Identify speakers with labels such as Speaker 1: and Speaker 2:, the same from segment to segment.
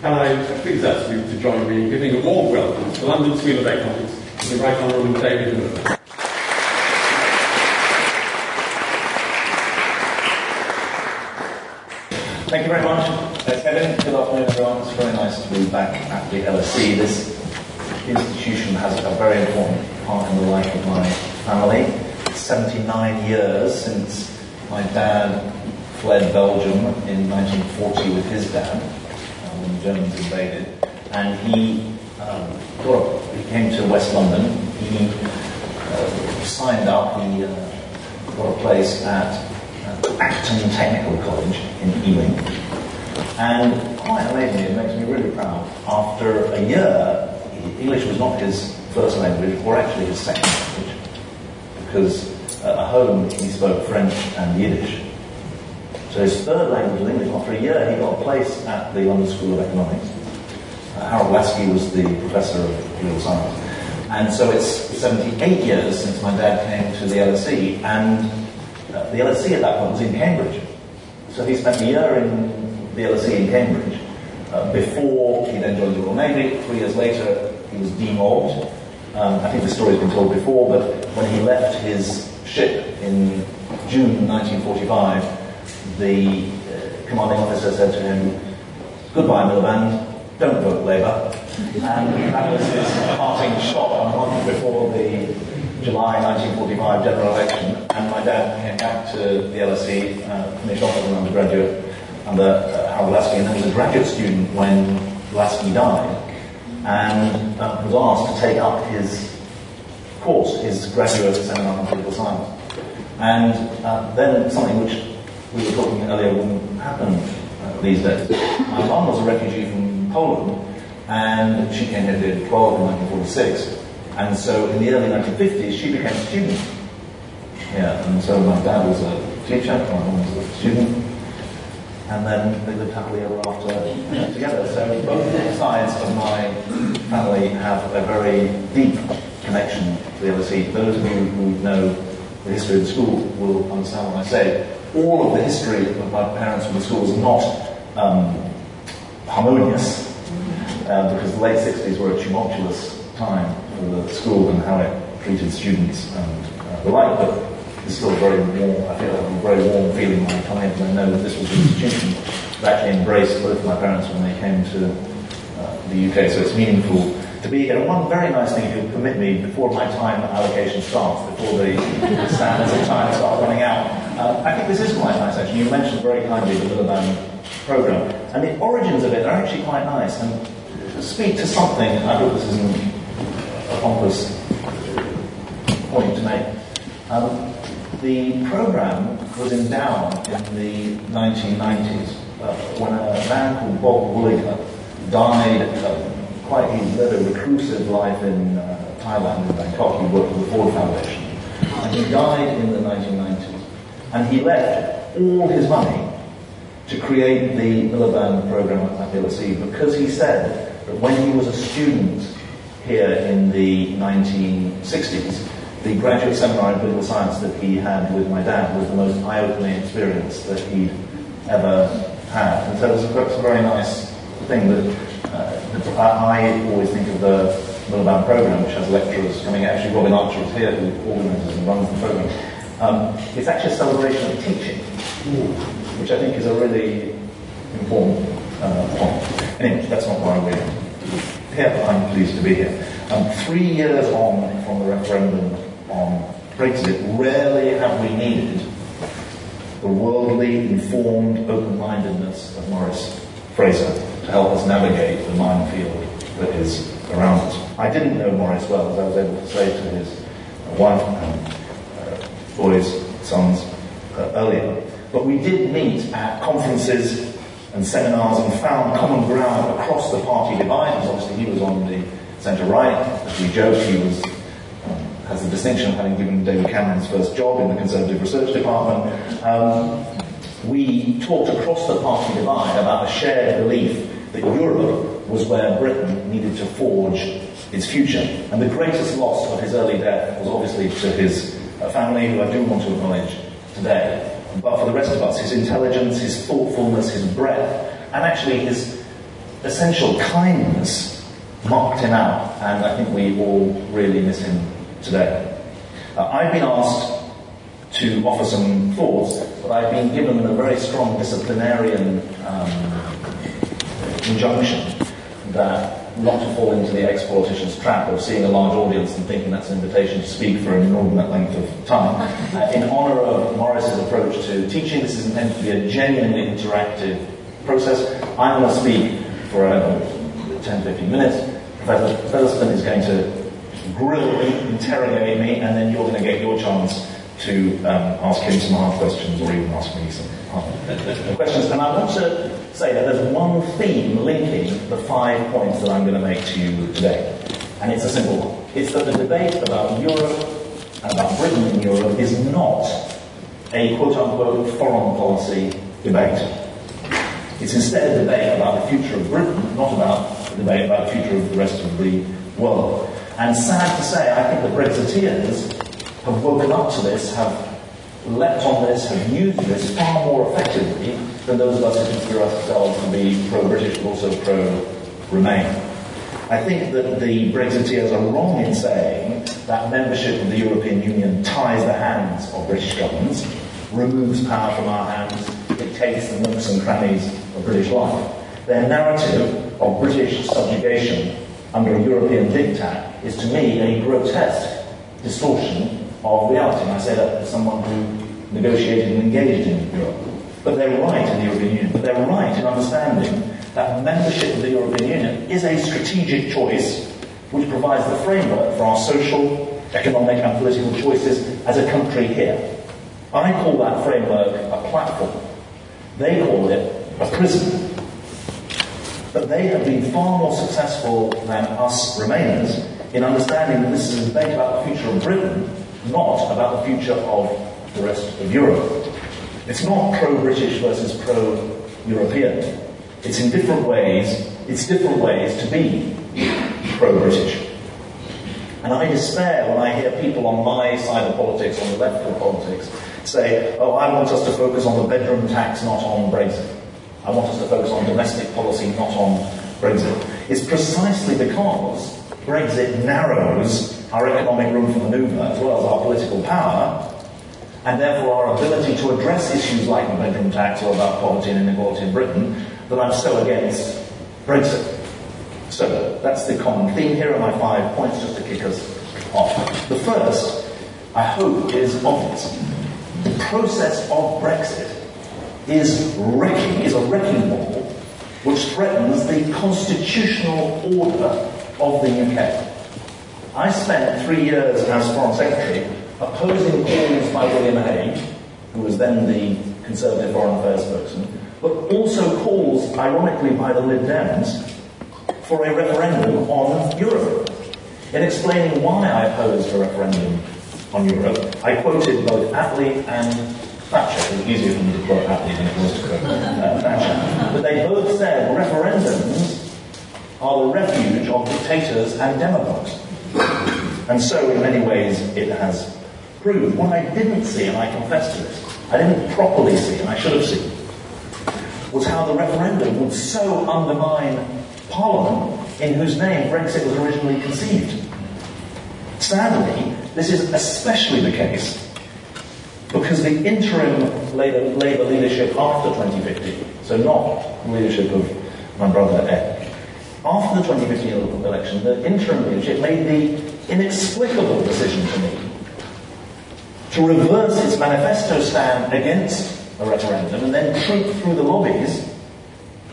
Speaker 1: Can I please ask you to join me in giving a warm welcome to the London School of Economics to the Right Honourable David Miliband.
Speaker 2: Thank you very much, Kevin. Good afternoon, everyone. It's very nice to be back at the LSE. This institution has a very important part in the life of my family. 79 years since my dad fled Belgium in 1940 with his dad Germans invaded, and he um, he came to West London. He uh, signed up. He uh, got a place at Acton Technical College in Ealing. And quite amazingly, it makes me really proud. After a year, English was not his first language, or actually his second language, because at home he spoke French and Yiddish. So his third language was English. After a year, he got a place at the London School of Economics. Uh, Harold Laski was the professor of political science. And so it's 78 years since my dad came to the LSE, and uh, the LSE at that point was in Cambridge. So he spent a year in the LSE in Cambridge uh, before he then joined the Royal Navy. Three years later, he was demobbed. Um, I think the story's been told before, but when he left his ship in June 1945, the uh, commanding officer said to him, Goodbye, Miliband, don't vote Labour. And that was his parting shot a month before the July 1945 general election, and my dad came back to the LSE, uh, finished off as an undergraduate under uh, Harold Laski, and then was a graduate student when Laski died, and uh, was asked to take up his course, his graduate seminar on political science. And uh, then something which we were talking earlier wouldn't happen uh, these days. My mom was a refugee from Poland, and she came here at the age of 12 in 1946. And so in the early 1950s, she became a student. Yeah, and so my dad was a teacher, my mom was a student, and then they lived happily ever after together. So both sides of my family have a very deep connection to the LSE. Those of you who know the history of the school will understand what I say. All of the history of my parents from the school is not um, harmonious, uh, because the late 60s were a tumultuous time for the school and how it treated students and uh, the like, but it's still a very warm. I feel a very warm feeling when I come in, I know that this was an institution that actually embraced both my parents when they came to uh, the UK, so it's meaningful to be here. And one very nice thing, if you'll permit me, before my time allocation starts, before the standards of time start running out, uh, I think this is quite nice actually. You mentioned very kindly the Miliband program, and the origins of it are actually quite nice and speak to something. I hope this isn't pompous point to make. Um, the program was endowed in the 1990s uh, when a man called Bob Wooliger died. Quite, he led a reclusive life in uh, Thailand, in Bangkok. He worked for the Ford Foundation. And he died in the 1990s. And he left all his money to create the Miliband program at LSE because he said that when he was a student here in the 1960s, the graduate seminar in political science that he had with my dad was the most eye-opening experience that he'd ever had. And so it was a, very nice thing that I always think of the Miliband program, which has lecturers coming. Actually, Robin Archer is here, who organises and runs the program. Um, it's actually a celebration of teaching, which I think is a really important uh, point. Anyway, that's not why we're here. I'm pleased to be here. Um, three years on from the referendum on Brexit, rarely have we needed the worldly, informed open-mindedness of Maurice Fraser to help us navigate the minefield that is around us. I didn't know Maurice well, as I was able to say to his wife and uh, boys, sons uh, earlier. But we did meet at conferences and seminars and found common ground across the party divides. Obviously, he was on the centre right. As we joke, he was um, has the distinction of having given David Cameron's first job in the Conservative Research Department. Um, we talked across the party divide about a shared belief that Europe was where Britain needed to forge its future. And the greatest loss of his early death was obviously to his uh, family, who I do want to acknowledge today. But for the rest of us, his intelligence, his thoughtfulness, his breadth, and actually his essential kindness marked him out, and I think we all really miss him today. Uh, I've been asked to offer some thoughts, but I've been given a very strong disciplinarian um, injunction that not to fall into the ex-politician's trap of seeing a large audience and thinking that's an invitation to speak for an inordinate length of time. Uh, in honour of Maurice's approach to teaching, this is meant to be a genuinely interactive process. I'm going to speak for uh, 10 15 minutes. Professor Featherstone is going to grill me, interrogate me, and then you're going to get your chance to um, ask him some hard questions or even ask me some hard questions. And I want to say that there's one theme linking the five points that I'm going to make to you today. And it's a simple one. It's that the debate about Europe and about Britain in Europe is not a quote unquote foreign policy debate. It's instead a debate about the future of Britain, not about a debate about the future of the rest of the world. And sad to say, I think the Brexiteers have woken up to this, have leapt on this, have used this far more effectively than those of us who consider ourselves to be pro-British but also pro-Remain. I think that the Brexiteers are wrong in saying that membership of the European Union ties the hands of British governments, removes power from our hands, dictates the nooks and crannies of British life. Their narrative of British subjugation under a European diktat is to me a grotesque distortion of reality. And I say that as someone who negotiated and engaged in Europe. But they're right in the European Union. But they're right in understanding that membership of the European Union is a strategic choice which provides the framework for our social, economic, and political choices as a country here. I call that framework a platform. They call it a prison. But they have been far more successful than us Remainers in understanding that this is a debate about the future of Britain, not about the future of the rest of Europe. It's not pro-British versus pro-European. It's in different ways, it's different ways to be pro-British. And I despair when I hear people on my side of politics, on the left of politics, say, oh, I want us to focus on the bedroom tax, not on Brexit. I want us to focus on domestic policy, not on Brexit. It's precisely because Brexit narrows our economic room for manoeuvre as well as our political power, and therefore our ability to address issues like the bedroom tax or about poverty and inequality in Britain, that I'm so against Brexit. So that's the common theme. Here are my five points just to kick us off. The first, I hope, is obvious. The process of Brexit is wrecking, is a wrecking ball which threatens the constitutional order of the UK. I spent three years as Foreign Secretary opposing calls by William Hague, who was then the Conservative Foreign Affairs spokesman, but also calls, ironically, by the Lib Dems for a referendum on Europe. In explaining why I opposed a referendum on Europe, I quoted both Attlee and Thatcher. It was easier for me to quote Attlee than it was to quote uh, Thatcher. But they both said referendums are the refuge of dictators and demagogues. And so, in many ways, it has What I didn't see, and I confess to this, I didn't properly see, and I should have seen, was how the referendum would so undermine Parliament in whose name Brexit was originally conceived. Sadly, this is especially the case because the interim Labour, Labour leadership after 2015, so not the leadership of my brother Ed, after the 2015 election, the interim leadership made the inexplicable decision to me to reverse its manifesto stand against a referendum and then troop through the lobbies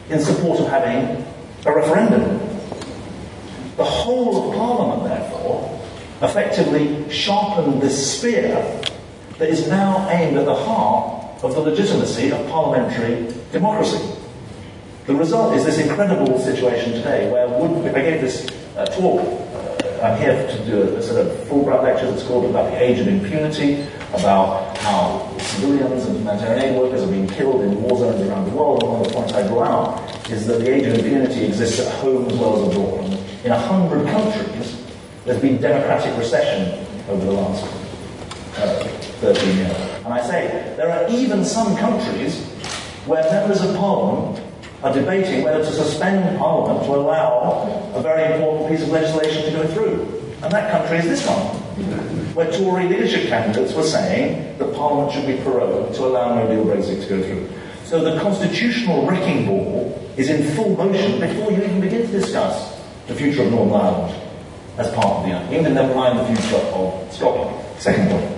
Speaker 2: in support of having a referendum. The whole of Parliament, therefore, effectively sharpened this spear that is now aimed at the heart of the legitimacy of parliamentary democracy. The result is this incredible situation today where Wood, I gave this uh, talk, I'm here to do a, sort of Fulbright lecture that's called about the age of impunity, about how civilians and humanitarian aid workers are being killed in war zones around the world. And one of the points I draw out is that the age of impunity exists at home as well as abroad. And in a hundred countries, there's been democratic recession over the last uh, 13 years. And I say, there are even some countries where members of parliament are debating whether to suspend Parliament to allow a very important piece of legislation to go through. And that country is this one, where Tory leadership candidates were saying that Parliament should be prorogued to allow no deal Brexit to go through. So the constitutional wrecking ball is in full motion before you even begin to discuss the future of Northern Ireland as part of the Union, never mind the future of Scotland. Second point.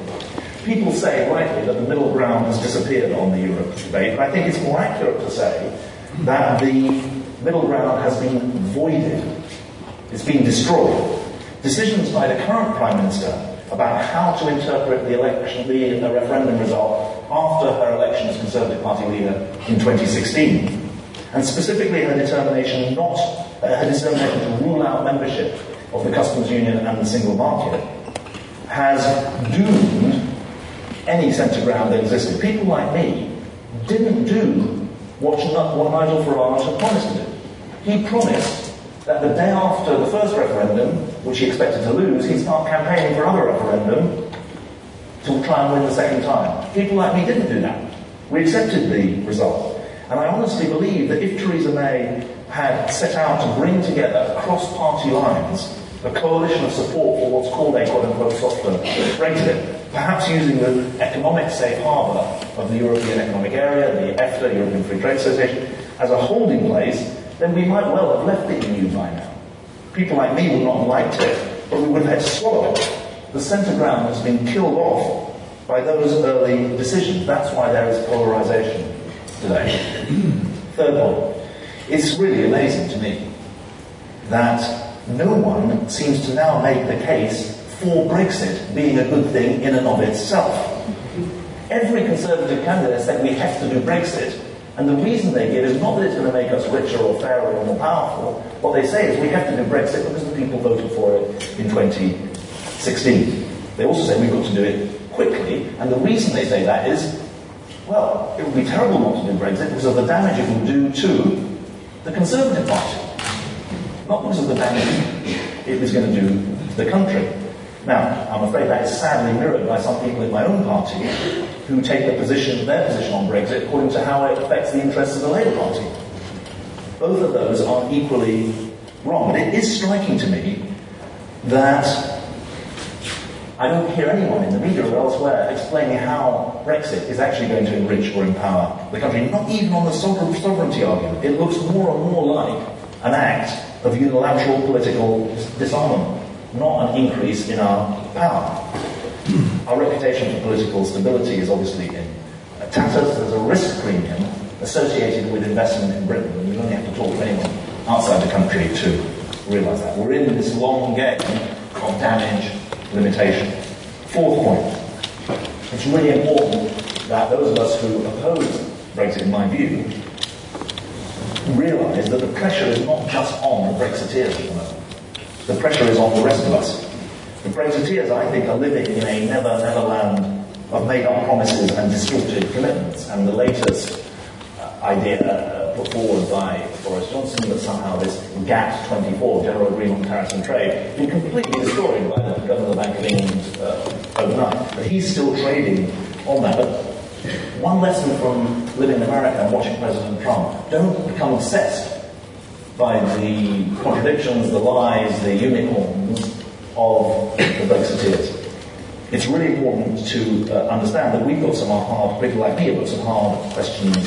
Speaker 2: People say rightly that the middle ground has disappeared on the Europe debate, but I think it's more accurate to say that the middle ground has been voided. It's been destroyed. Decisions by the current Prime Minister about how to interpret the election, the, the referendum result after her election as Conservative Party leader in 2016, and specifically her determination not uh, her determination to rule out membership of the customs union and the single market, has doomed any centre ground that existed. People like me didn't do what, what Nigel Farage had promised to do. He promised that the day after the first referendum, which he expected to lose, he'd start campaigning for another referendum to try and win the second time. People like me didn't do that. We accepted the result. And I honestly believe that if Theresa May had set out to bring together cross party lines a coalition of support for what's called a quote unquote softer Brexit, perhaps using the economic safe harbour of the European Economic Area, the EFTA, European Free Trade Association, as a holding place, then we might well have left the EU by now. People like me would not have liked it, but we would have had to swallow it. The centre ground has been killed off by those early decisions. That's why there is polarisation today. Third point. It's really amazing to me that no one seems to now make the case for Brexit being a good thing in and of itself. Every Conservative candidate said we have to do Brexit, and the reason they give is not that it's going to make us richer or fairer or more powerful. What they say is we have to do Brexit because the people voted for it in 2016. They also say we've got to do it quickly, and the reason they say that is, well, it would be terrible not to do Brexit because of the damage it will do to the Conservative Party not because of the damage it was going to do to the country. Now, I'm afraid that is sadly mirrored by some people in my own party who take the position, their position on Brexit according to how it affects the interests of the Labour Party. Both of those are equally wrong. But it is striking to me that I don't hear anyone in the media or elsewhere explaining how Brexit is actually going to enrich or empower the country, not even on the sovereignty argument. It looks more and more like an act of unilateral political disarmament, not an increase in our power. Our reputation for political stability is obviously in tatters. There's a risk premium associated with investment in Britain, and you only have to talk to anyone outside the country to realise that. We're in this long game of damage limitation. Fourth point. It's really important that those of us who oppose Brexit, in my view, realise that the pressure is not just on the Brexiteers at the moment. The pressure is on the rest of us. The Brexiteers, I think, are living in a never, never land of made-up promises and distorted commitments. And the latest uh, idea uh, put forward by Boris Johnson that somehow this GATT 24, General Agreement on Tariffs and Trade, been completely destroyed by the Governor of the Bank of England uh, overnight. But he's still trading on that. But one lesson from living in America and watching President Trump, don't become obsessed by the contradictions, the lies, the unicorns of the Brexiteers. It's really important to uh, understand that we've got some hard, people like me have got some hard questions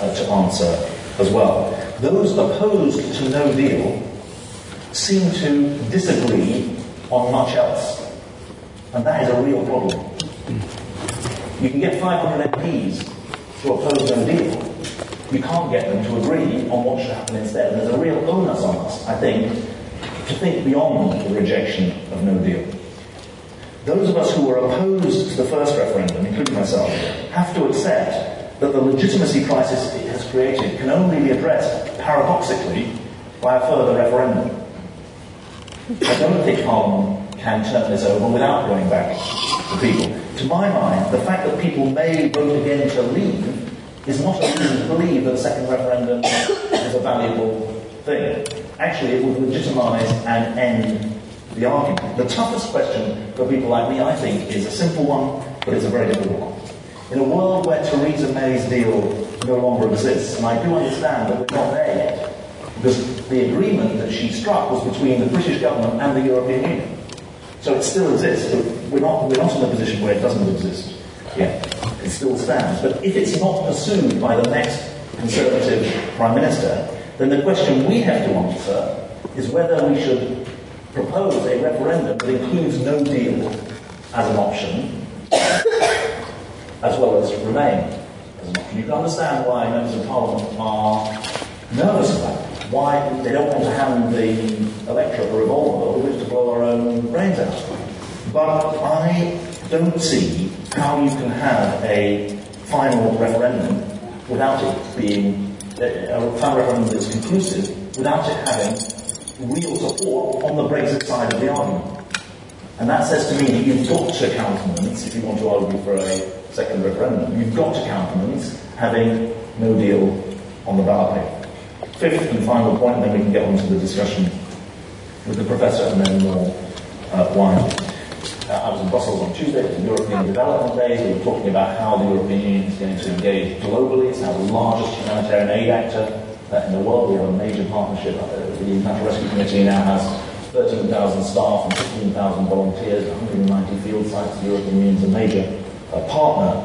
Speaker 2: uh, to answer as well. Those opposed to no deal seem to disagree on much else. And that is a real problem. You can get 500 MPs to oppose no deal. You can't get them to agree on what should happen instead. And there's a real onus on us, I think, to think beyond the rejection of no deal. Those of us who were opposed to the first referendum, including myself, have to accept that the legitimacy crisis it has created can only be addressed, paradoxically, by a further referendum. I don't think Parliament can turn this over without going back to people to my mind, the fact that people may vote again to leave is not a reason to believe that a second referendum is a valuable thing. Actually, it would legitimise and end the argument. The toughest question for people like me, I think, is a simple one, but it's a very difficult one. In a world where Theresa May's deal no longer exists. And I do understand that we're not there yet. Because the agreement that she struck was between the British government and the European Union. So it still exists, but we're not, we're not in a position where it doesn't exist yet. It still stands. But if it's not pursued by the next Conservative Prime Minister, then the question we have to answer is whether we should propose a referendum that includes no deal as an option, as well as remain as an option. You can understand why members of Parliament are nervous about why they don't want to hand the electorate a revolver with which to blow our own brains out. But I don't see how you can have a final referendum without it being uh, a final referendum that's conclusive without it having real support on the Brexit side of the argument. And that says to me that you've got to countenance, if you want to argue for a second referendum, you've got to countenance having no deal on the ballot paper. Fifth and final point, and then we can get on to the discussion with the professor and then more uh, wine. Uh, I was in Brussels on Tuesday at the European Development Days. We were talking about how the European Union is going to engage globally. It's now the largest humanitarian aid actor uh, in the world. We have a major partnership. Uh, the International Rescue Committee now has 13,000 staff and 15,000 volunteers, 190 field sites. The European Union is a major uh, partner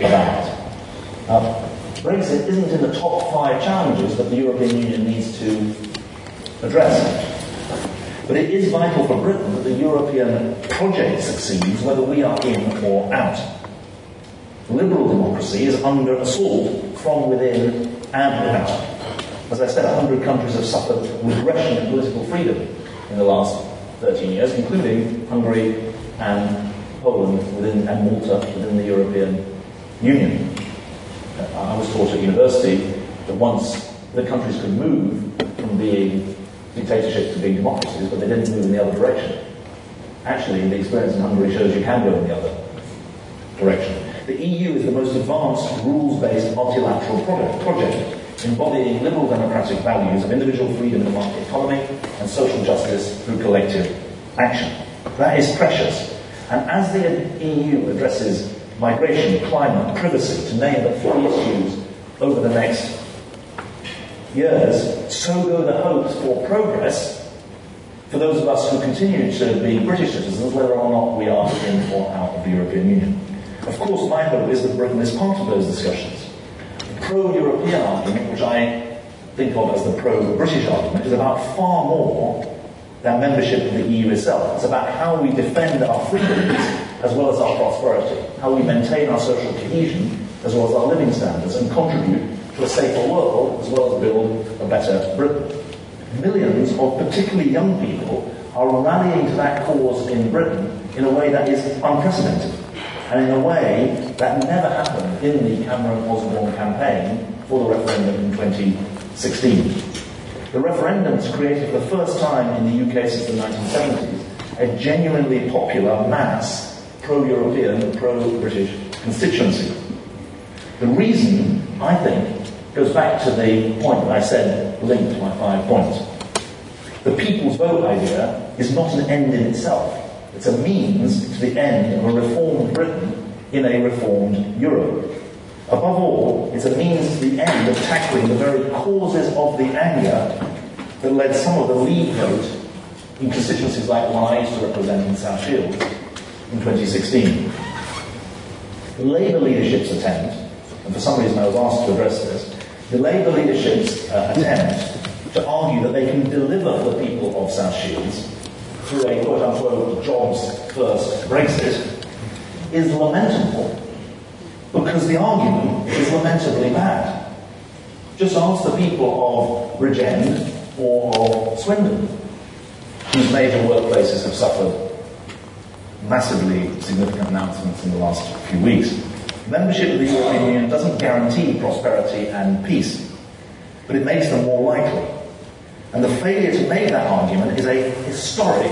Speaker 2: in that. Brexit isn't in the top five challenges that the European Union needs to address. But it is vital for Britain that the European project succeeds whether we are in or out. Liberal democracy is under assault from within and without. As I said, 100 countries have suffered regression in political freedom in the last 13 years, including Hungary and Poland within, and Malta within the European Union. I was taught at university that once the countries could move from being dictatorships to being democracies, but they didn't move in the other direction. Actually, the experience in Hungary shows you can go in the other direction. The EU is the most advanced rules-based multilateral project, embodying liberal democratic values of individual freedom in the market economy and social justice through collective action. That is precious. And as the EU addresses migration, climate, privacy, to name but three issues over the next years, so go the hopes for progress for those of us who continue to be British citizens, whether or not we are in or out of the European Union. Of course, my hope is that Britain is part of those discussions. The pro-European argument, which I think of as the pro-British argument, is about far more than membership of the EU itself. It's about how we defend our freedoms as well as our prosperity, how we maintain our social cohesion as well as our living standards, and contribute to a safer world as well as build a better Britain. Millions of particularly young people are rallying to that cause in Britain in a way that is unprecedented and in a way that never happened in the Cameron Osborne campaign for the referendum in 2016. The referendums created for the first time in the UK since the 1970s a genuinely popular mass pro-European, pro-British constituency. The reason, I think, goes back to the point that I said linked to my five points. The people's vote idea is not an end in itself. It's a means to the end of a reformed Britain in a reformed Europe. Above all, it's a means to the end of tackling the very causes of the anger that led some of the lead vote in constituencies like I to represent in South Shields in 2016. The Labour leadership's attempt, and for some reason I was asked to address this, the Labour leadership's uh, attempt to argue that they can deliver for the people of South Shields through a quote unquote jobs first Brexit is lamentable because the argument is lamentably bad. Just ask the people of Bridgend or of Swindon, whose major workplaces have suffered massively significant announcements in the last few weeks. Membership of the European Union doesn't guarantee prosperity and peace, but it makes them more likely. And the failure to make that argument is a historic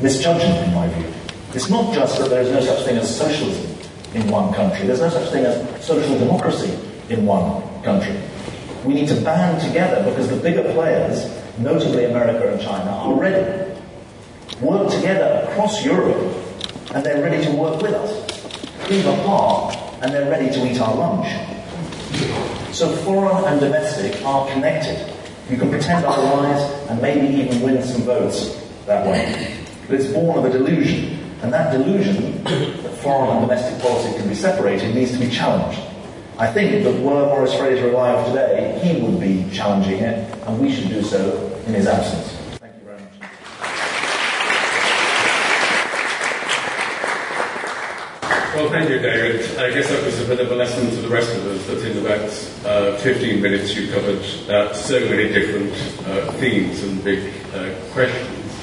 Speaker 2: misjudgment, in my view. It's not just that there is no such thing as socialism in one country, there's no such thing as social democracy in one country. We need to band together because the bigger players, notably America and China, are ready. Work together across Europe, and they're ready to work with us. Leave apart, and they're ready to eat our lunch. So foreign and domestic are connected. You can pretend otherwise and maybe even win some votes that way. But it's born of a delusion. And that delusion, that foreign and domestic policy can be separated, needs to be challenged. I think that were Maurice Fraser alive today, he would be challenging it, and we should do so in his absence. Thank you very much.
Speaker 1: Well, thank you, David. I guess that was a bit of a lesson to the rest of us that in about uh, 15 minutes you covered uh, so many different uh, themes and big uh, questions.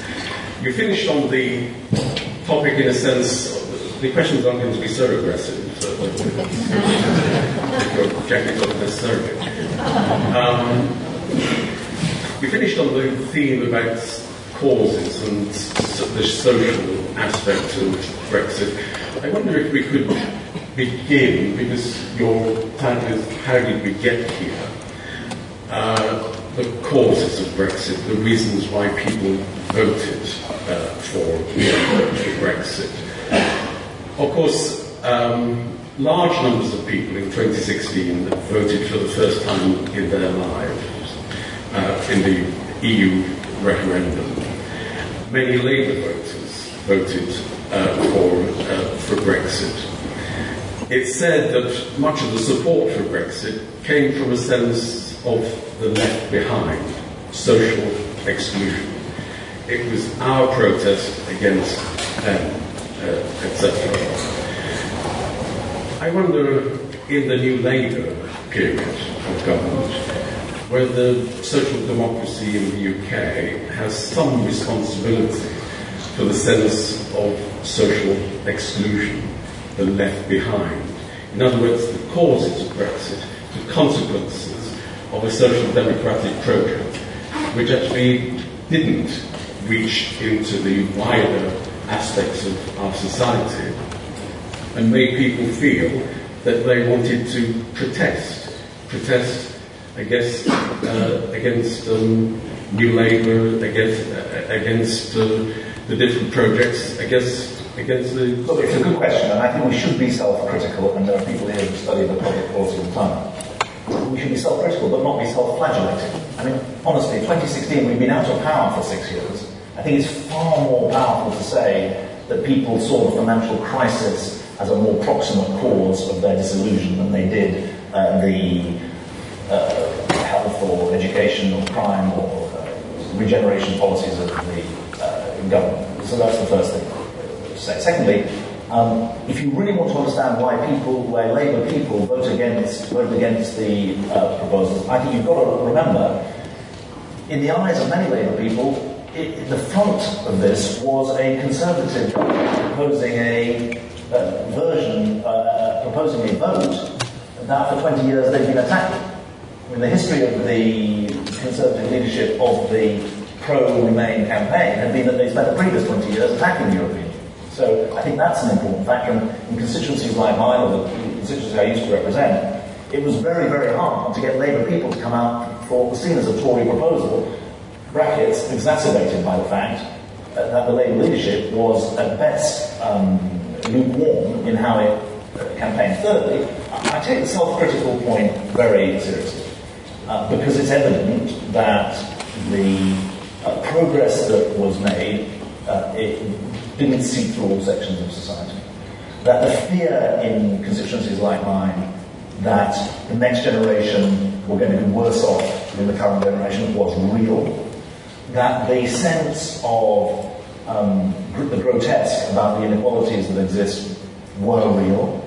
Speaker 1: You finished on the topic in a sense, the questions aren't going to be so aggressive. So. Um, we finished on the theme about causes and the social aspect of Brexit. I wonder if we could begin, because your title is How Did We Get Here? Uh, the causes of Brexit, the reasons why people voted uh, for, Brexit. Of course, um, large numbers of people in 2016 voted for the first time in their lives uh, in the EU referendum. Many Labour voters voted for, uh, for Brexit. It's said that much of the support for Brexit came from a sense of the left behind, social exclusion. It was our protest against them, uh, etc. I wonder, in the new Labour period of government, whether social democracy in the UK has some responsibility the sense of social exclusion, the left behind. In other words, the causes of Brexit, the consequences of a social democratic program, which actually didn't reach into the wider aspects of our society and made people feel that they wanted to protest, protest against uh, against um, New Labour, against uh, against uh, the different projects, against against the.
Speaker 2: Look, it's a good question, and I think we should be self-critical. And there are people here who study the public policy all the time. We should be self-critical, but not be self-flagellating. I mean, honestly, 2016, we've been out of power for six years. I think it's far more powerful to say that people saw the financial crisis as a more proximate cause of their disillusion than they did uh, the uh, health or education or crime or uh, regeneration policies of the uh, government. So that's the first thing. Secondly, um, if you really want to understand why people, why Labour people vote against, vote against the uh, proposals, I think you've got to remember, in the eyes of many Labour people, it, the front of this was a Conservative proposing a uh, version uh, proposing a vote that for 20 years they've been attacking. I mean, the history of the Conservative leadership of the pro-Remain campaign had been that they spent the previous 20 years attacking the European Union. So I think that's an important factor. And in constituencies like mine, or the constituencies I used to represent, it was very, very hard to get Labour people to come out for what was seen as a Tory proposal, brackets exacerbated by the fact that the Labour leadership was at best um, lukewarm in how it uh, campaigned. Thirdly, I take the self-critical point very seriously uh, because it's evident that the uh, progress that was made uh, it didn't seep through all sections of society. That the fear in constituencies like mine that the next generation were going to be worse off than the current generation was real. That the sense of um, the grotesque about the inequalities that exist were real.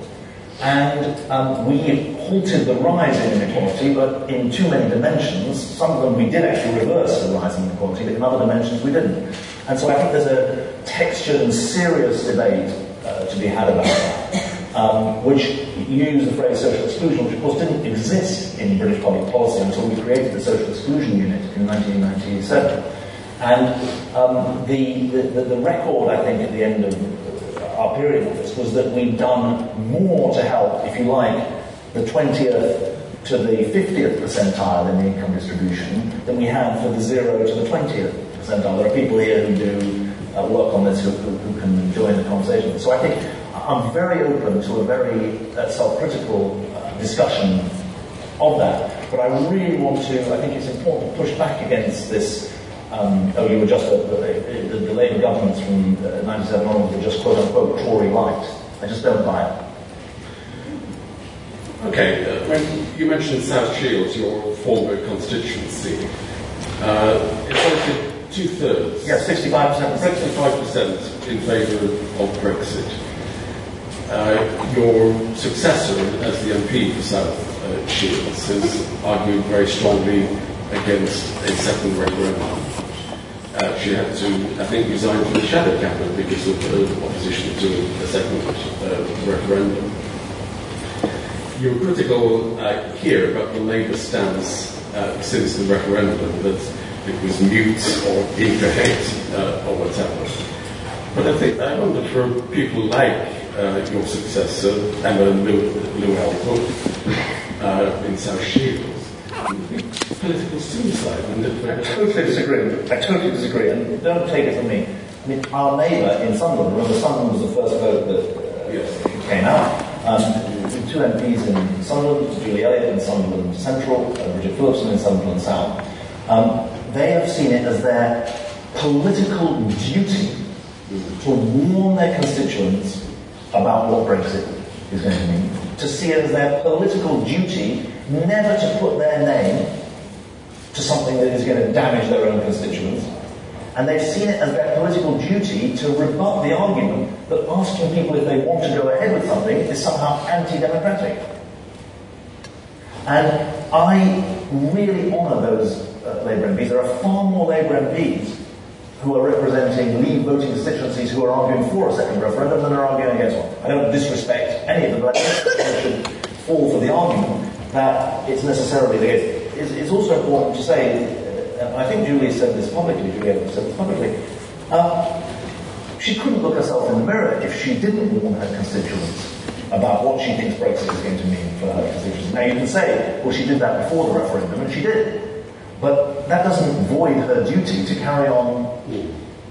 Speaker 2: And um, we halted the rise in inequality, but in too many dimensions. Some of them we did actually reverse the rise in inequality, but in other dimensions we didn't. And so I think there's a textured and serious debate uh, to be had about that, um, which used the phrase social exclusion, which of course didn't exist in British public policy until we created the Social Exclusion Unit in 1997. And um, the, the, the, record, I think, at the end of our period of this was that we'd done more to help, if you like, the 20th to the 50th percentile in the income distribution than we had for the 0 to the 20th percentile. There are people here who do uh, work on this who, who, who, can join the conversation. So I think I'm very open to a very uh, self-critical uh, discussion of that. But I really want to, I think it's important to push back against this. Um, oh, you were just the, the, the Labour governments from uh, 97 onwards were just quote unquote Tory light. I just don't buy it.
Speaker 1: Okay, uh, when you mentioned South Shields, your former constituency, uh, it's voted two thirds.
Speaker 2: Yeah, 65%.
Speaker 1: 65% in favour of Brexit. Uh, your successor as the MP for South uh, Shields has argued very strongly against a second referendum. Uh, she had to, I think, resign from the shadow cabinet because of her opposition to a second uh, referendum. You were critical uh, here about the Labour stance uh, since the referendum that it was mute or incoherent uh, or whatever. But I think I wonder for people like your successor, Emma Lewell-Buck uh, in South Shields, political suicide.
Speaker 2: I totally disagree. I totally disagree, and don't take it from me. I mean, our neighbour in Sunderland, remember Sunderland was the first vote that uh,
Speaker 1: yes.
Speaker 2: came out. Um, two MPs in Sunderland, Julie Elliott in Sunderland Central, uh, Bridget Phillipson in Sunderland South. Um, they have seen it as their political duty to warn their constituents about what Brexit is going to mean, to see it as their political duty never to put their name to something that is going to damage their own constituents. And they've seen it as their political duty to rebut the argument that asking people if they want to go ahead with something is somehow anti-democratic. And I really honour those uh, Labour MPs. There are far more Labour MPs who are representing Leave voting constituencies who are arguing for a second referendum than are arguing against one. I don't disrespect any of them, but I should fall for the argument that it's necessarily the case. It's, it's also important to say, uh, I think Julie said this publicly, Julie said this publicly, uh, she couldn't look herself in the mirror if she didn't warn her constituents about what she thinks Brexit is going to mean for her constituents. Now you can say, well, she did that before the referendum, and she did. But that doesn't void her duty to carry on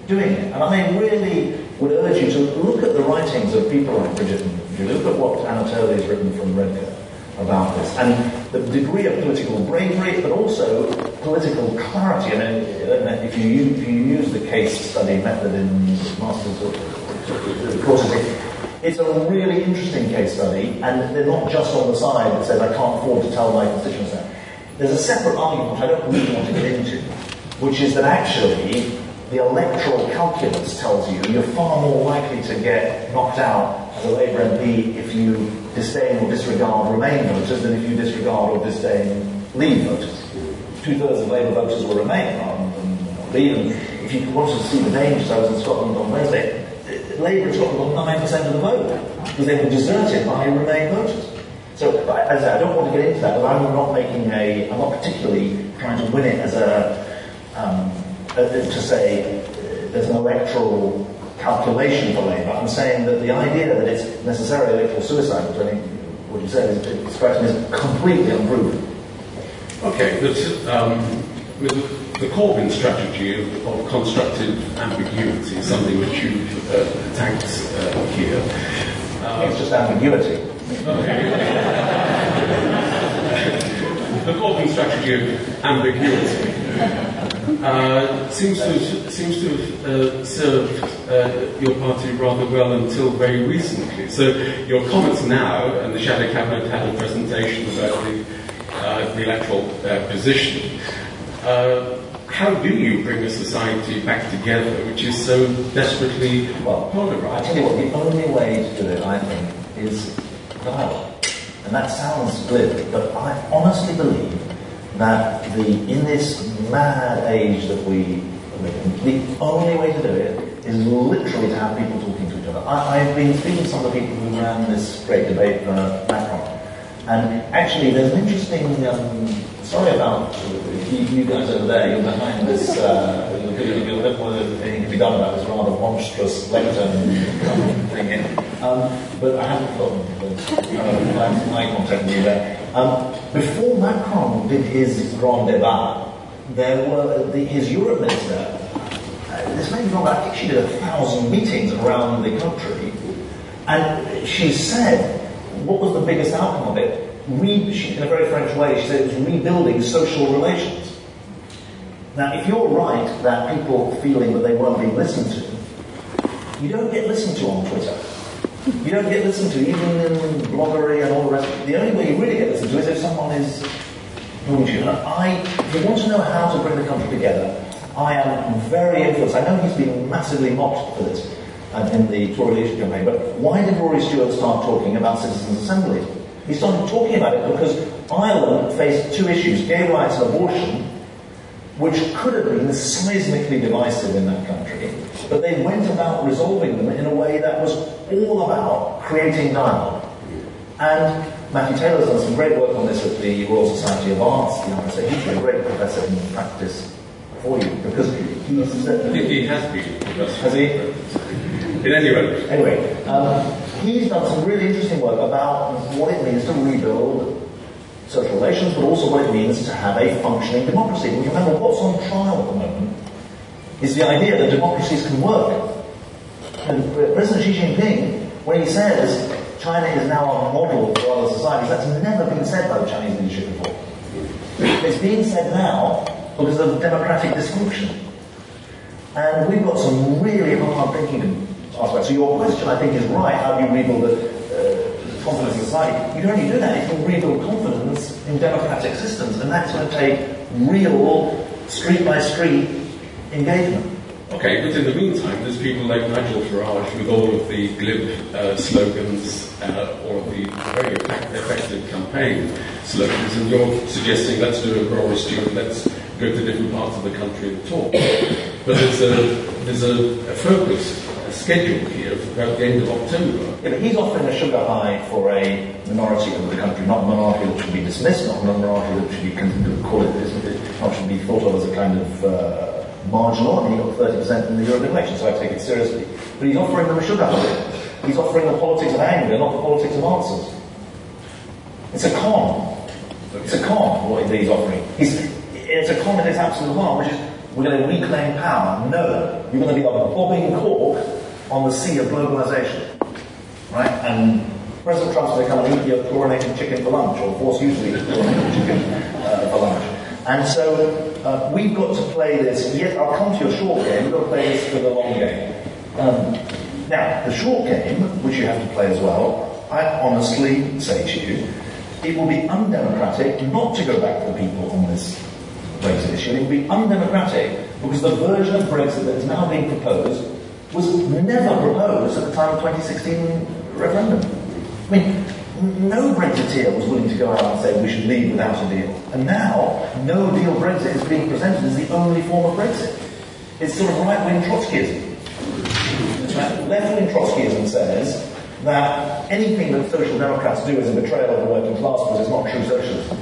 Speaker 2: doing it. And I really would urge you to look at the writings of people like Bridget and Julie. Look at what Anna Turley has written from Redcar about this. And the degree of political bravery, but also political clarity. And if you, use, if you use the case study method in Masters of courses, it's a really interesting case study, and they're not just on the side that says, I can't afford to tell my constituents that. There's a separate argument which I don't really want to get into, which is that actually the electoral calculus tells you you're far more likely to get knocked out as a Labour MP if you disdain or disregard Remain voters than if you disregard or disdain Leave voters. Two thirds of Labour voters will Remain rather than Leave. And if you wanted to see the dangers, I was in Scotland on Wednesday. Labour in got 9% of the vote because they were deserted by Remain voters. So, as I, I don't want to get into that, but I'm not making a, I'm not particularly trying to win it as a, um, to say uh, there's an electoral calculation for Labour. I'm saying that the idea that it's necessarily electoral suicide, which I think what you said is, strikes me as completely unproven.
Speaker 1: Okay, but um, with the Corbyn strategy of, of, constructive ambiguity, is something which you've uh, attacked uh, here.
Speaker 2: Um, it's just ambiguity. Okay.
Speaker 1: the Corbyn strategy of ambiguity uh, seems to have, seems to have uh, served uh, your party rather well until very recently. So your comments now, and the Shadow Cabinet had a presentation about the, uh, the electoral uh, position. How do you bring a society back together which is so desperately well, polarized?
Speaker 2: I tell you what, the only way to do it, I think, is dialogue. And that sounds glib, but I honestly believe that the in this mad age that we live in, the only way to do it is literally to have people talking to each other. I, have been speaking to some of the people who ran this great debate for Macron. And actually, there's an interesting um, sorry about you, you, guys over there. You're behind this. Uh, you're bit more anything to be done about this rather monstrous lectern thing. Um, but I haven't forgotten uh, my, my with you there. Um, before Macron did his Grand Débat, there were the, his Europe minister. Uh, this may be wrong, but I think she did a thousand meetings around the country, and she said, what was the biggest outcome of it? re- she, in a very French way, she said it was rebuilding social relations. Now, if you're right that people feeling that they weren't being listened to, you don't get listened to on Twitter. You don't get listened to even in bloggery and all the rest. The only way you really get listened to is if someone is to you. And I, if you want to know how to bring the country together, I am very influenced. I know he's been massively mocked for this um, in the Tory leadership campaign, but why did Rory Stewart start talking about citizens' assemblies? He started talking about it because Ireland faced two issues, gay rights and abortion, which could have been seismically divisive in that country, but they went about resolving them in a way that was all about creating dialogue. And Matthew Taylor's done some great work on this at the Royal Society of Arts. You know, so he's a great professor in practice for you because he's.
Speaker 1: I think he has been.
Speaker 2: Has he?
Speaker 1: In any event.
Speaker 2: Anyway, um, he's done some really interesting work about what it means to rebuild social relations, but also what it means to have a functioning democracy. And remember, what's on trial at the moment is the idea that democracies can work. And President Xi Jinping, when he says China is now a model for other societies, that's never been said by the Chinese leadership before. It's being said now because of democratic dysfunction. And we've got some really hard thinking to ask about. So your question, I think, is right. How do you rebuild the uh, confidence in society? You can only do that if you rebuild confidence in democratic systems, and that's going to take real street by street engagement.
Speaker 1: Okay, but in the meantime, there's people like Nigel Farage with all of the glib uh, slogans uh, or the very effective campaign slogans, and you're suggesting let's do a Rory Stewart, let's go to different parts of the country and talk. But there's a, there's a, a focus, a schedule here for about the end of October.
Speaker 2: Yeah, but he's offering a sugar high for a minority of the country, not a minority that should be dismissed, not a minority that should be con- call it, not should be thought of as a kind of uh, marginal. And he got 30% in the European election, so I take it seriously. But he's offering them a sugar high. He's offering the politics of anger, not the politics of answers. It's a con. It's a con, what he's offering. He's, it's a con in its absolute harm, which is we're going to reclaim power. No, you're going to be a bobbing cork on the sea of globalization. Right? And President Trump's going to come and eat your chlorinated chicken for lunch, or force you to eat chlorinated chicken uh, for lunch. And so uh, we've got to play this. Yes, I'll come to your short game. We've got to play this for the long game. Um, now, the short game, which you have to play as well, I honestly say to you, it will be undemocratic not to go back to the people on this Brexit issue. It will be undemocratic because the version of Brexit that is now being proposed was never proposed at the time of 2016 referendum. I mean, no Brexiteer was willing to go out and say we should leave without a deal. And now, no deal Brexit is being presented as the only form of Brexit. It's sort of right-wing Trotskyism. Left-wing Trotskyism says that anything that social democrats do is a betrayal of the working class because it's not true socialism.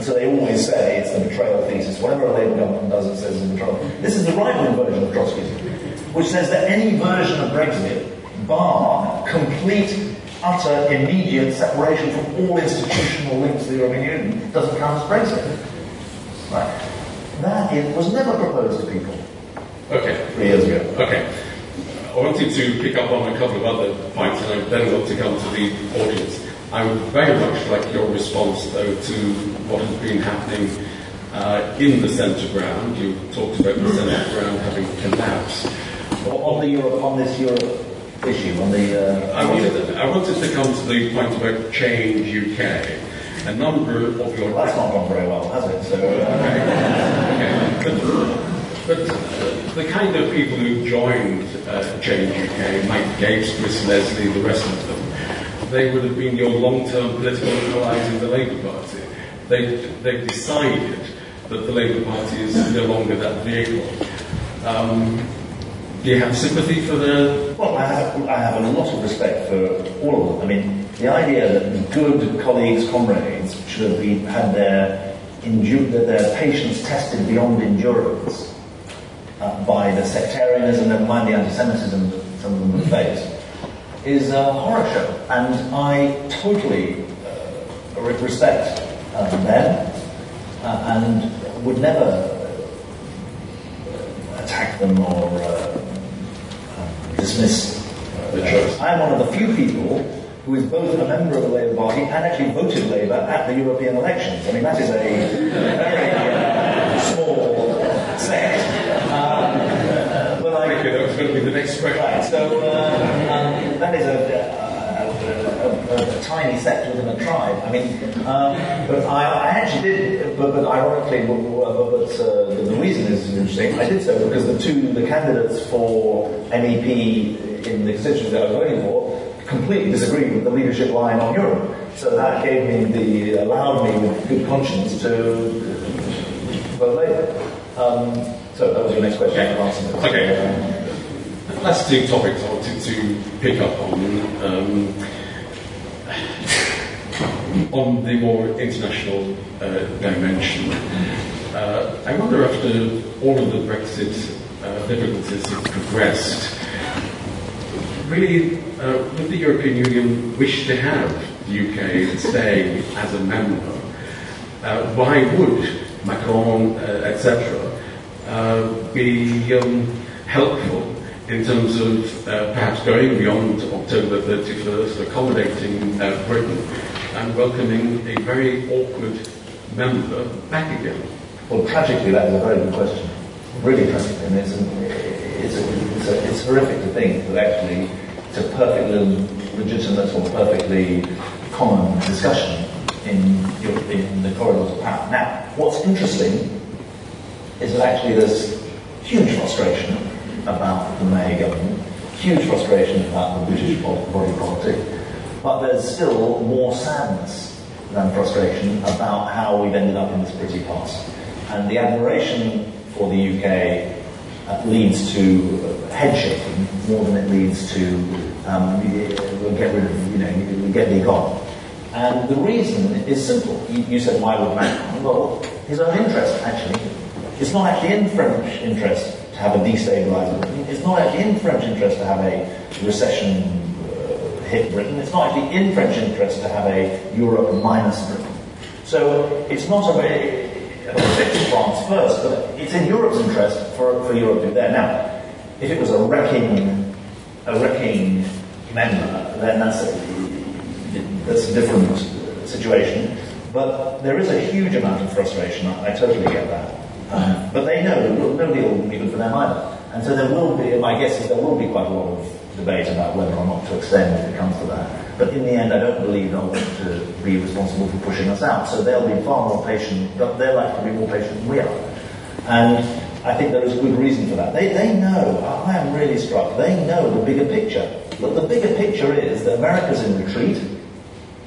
Speaker 2: So they always say it's the betrayal thesis. Whatever a Labour government does, it says it's a betrayal. This is the right-wing version of Trotskyism, which says that any version of Brexit, bar complete, utter, immediate separation from all institutional links to the European Union, doesn't count as Brexit. Right? That is, was never proposed to people
Speaker 1: Okay.
Speaker 2: three years ago.
Speaker 1: Okay. I wanted to pick up on a couple of other points and I then want to come to the audience. I would very much like your response, though, to what has been happening uh, in the centre ground. You talked about the centre ground having collapsed.
Speaker 2: On the Europe, on this Europe issue, on the. Uh,
Speaker 1: I wanted, I wanted to come to the point about Change UK. A number of your...
Speaker 2: Well, that's not gone very well, has it? So, uh,
Speaker 1: Okay. But, but uh, the kind of people who joined uh, Change UK, Mike Gapes, Chris Leslie, the rest of them, they would have been your long-term political allies in the Labour Party. They, they've decided that the Labour Party is no longer that vehicle. Um, do you have sympathy for the...
Speaker 2: well, I have, I have a lot of respect for all of them. I mean, the idea that good colleagues, comrades, should have been, had their, that their patience tested beyond endurance uh, by the sectarianism, never mind the anti-Semitism that some of them have is a horror show. And I totally uh, respect uh, them uh, and would never uh, attack them or uh, dismiss
Speaker 1: The choice.
Speaker 2: I am one of the few people who is both a member of the Labour Party and actually voted Labour at the European elections. I mean, that is a very uh, small sect. Um,
Speaker 1: but I, Thank you, that was going to be the next question.
Speaker 2: Right, so uh, um, that is a, a, a, tiny sect within a tribe. I mean, um, but I, I, actually did, but, but ironically, but, but uh, the reason is interesting. I did so because the two, the candidates for MEP in the constituency that I was voting for, completely disagreed with the leadership line on Europe. So that gave me the, allowed me with good conscience to vote Labour. Um, so that was your next question.
Speaker 1: Okay. okay. Last two topics I wanted to pick up on. Um, on the more international uh, dimension, uh, I wonder after all of the Brexit uh, difficulties have progressed, really, uh, would the European Union wish to have the UK stay as a member? Uh, why would Macron, uh, etc., be um, helpful in terms of perhaps going beyond October 31st, accommodating Britain, and welcoming a very awkward member back again?
Speaker 2: Well, tragically, that is a very good question. Really tragic, and it's, it's, a, it's, a, it's horrific to think that actually it's a perfectly legitimate or perfectly common discussion in, in the corridors of power. Now, what's interesting is that actually there's huge frustration about the May government, huge frustration about the British body politic, but there's still more sadness than frustration about how we've ended up in this pretty pass. And the admiration for the UK uh, leads to head shaking more than it leads to um, we'll get rid of, you know, we'll get the gone. And the reason is simple. You, you said, why would Macron? Well, his own interest, actually. It's not actually in French interest to have a destabilizer. It's not actually in French interest to have a recession uh, hit Britain. It's not actually in French interest to have a Europe minus Britain. So it's not a way, it's France first, but it's in Europe's interest for, for Europe to be there. Now, if it was a wrecking, a wrecking member, then that's a, that's a different situation. But there is a huge amount of frustration. I, I totally get that. Um, but they know no deal will be good for them either. And so there will be, my guess is there will be quite a lot of debate about whether or not to extend if it comes to that. But in the end, I don't believe they'll want to be responsible for pushing us out. So they'll be far more patient, they're likely to be more patient than we are. And I think there is good reason for that. They, they know, I am really struck, they know the bigger picture. Look, the bigger picture is that America's in retreat,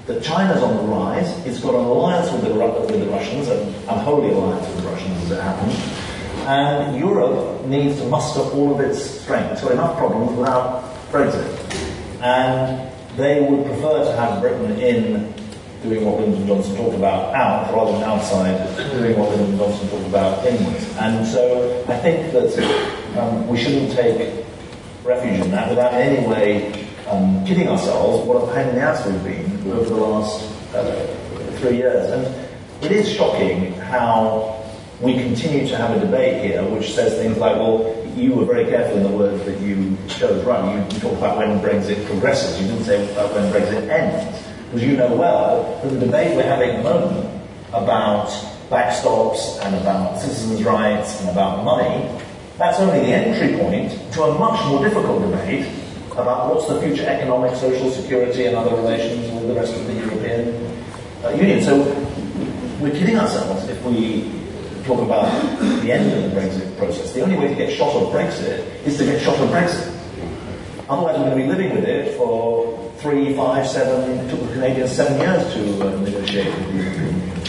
Speaker 2: that China's on the rise, it's got an alliance with the, with the Russians, an unholy alliance with the Russians as it happens, and Europe needs to muster all of its strength. It's got enough problems without Brexit. And they would prefer to have Britain in doing what Lyndon Johnson talked about out rather than outside doing what Lyndon Johnson talked about inwards. And so I think that um, we shouldn't take refuge in that without in any way um, kidding ourselves what a pain in the ass we've been over the last uh, three years. And it is shocking how we continue to have a debate here which says things like, well, you were very careful in the words that you chose, right? You, you talked about when Brexit progresses. You didn't say about when Brexit ends. Because you know well that the debate we're having at the moment about backstops and about citizens' rights and about money, that's only the entry point to a much more difficult debate about what's the future economic, social security, and other relations with the rest of the European uh, Union. So we're kidding ourselves if we talk about the end of the Brexit process. The only way to get shot of Brexit is to get shot of Brexit. Otherwise, we're going to be living with it for three, five, seven, it took the Canadians seven years to uh, negotiate with the European Union.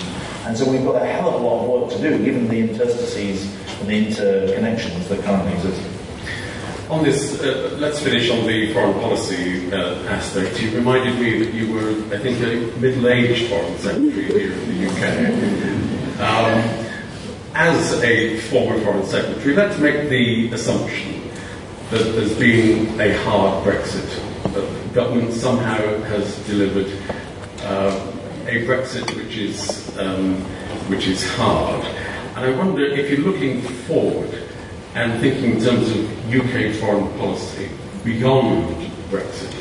Speaker 2: And so we've got a hell of a lot of work to do, given the interstices and the interconnections that currently exist.
Speaker 1: On this, uh, let's finish on the foreign policy uh, aspect. You reminded me that you were, I think, a middle-aged foreign secretary here in the UK. Um, as a former foreign secretary, let's make the assumption that there's been a hard Brexit. That the government somehow has delivered uh, a Brexit which is um, which is hard. And I wonder if you're looking forward and thinking in terms of UK foreign policy beyond Brexit.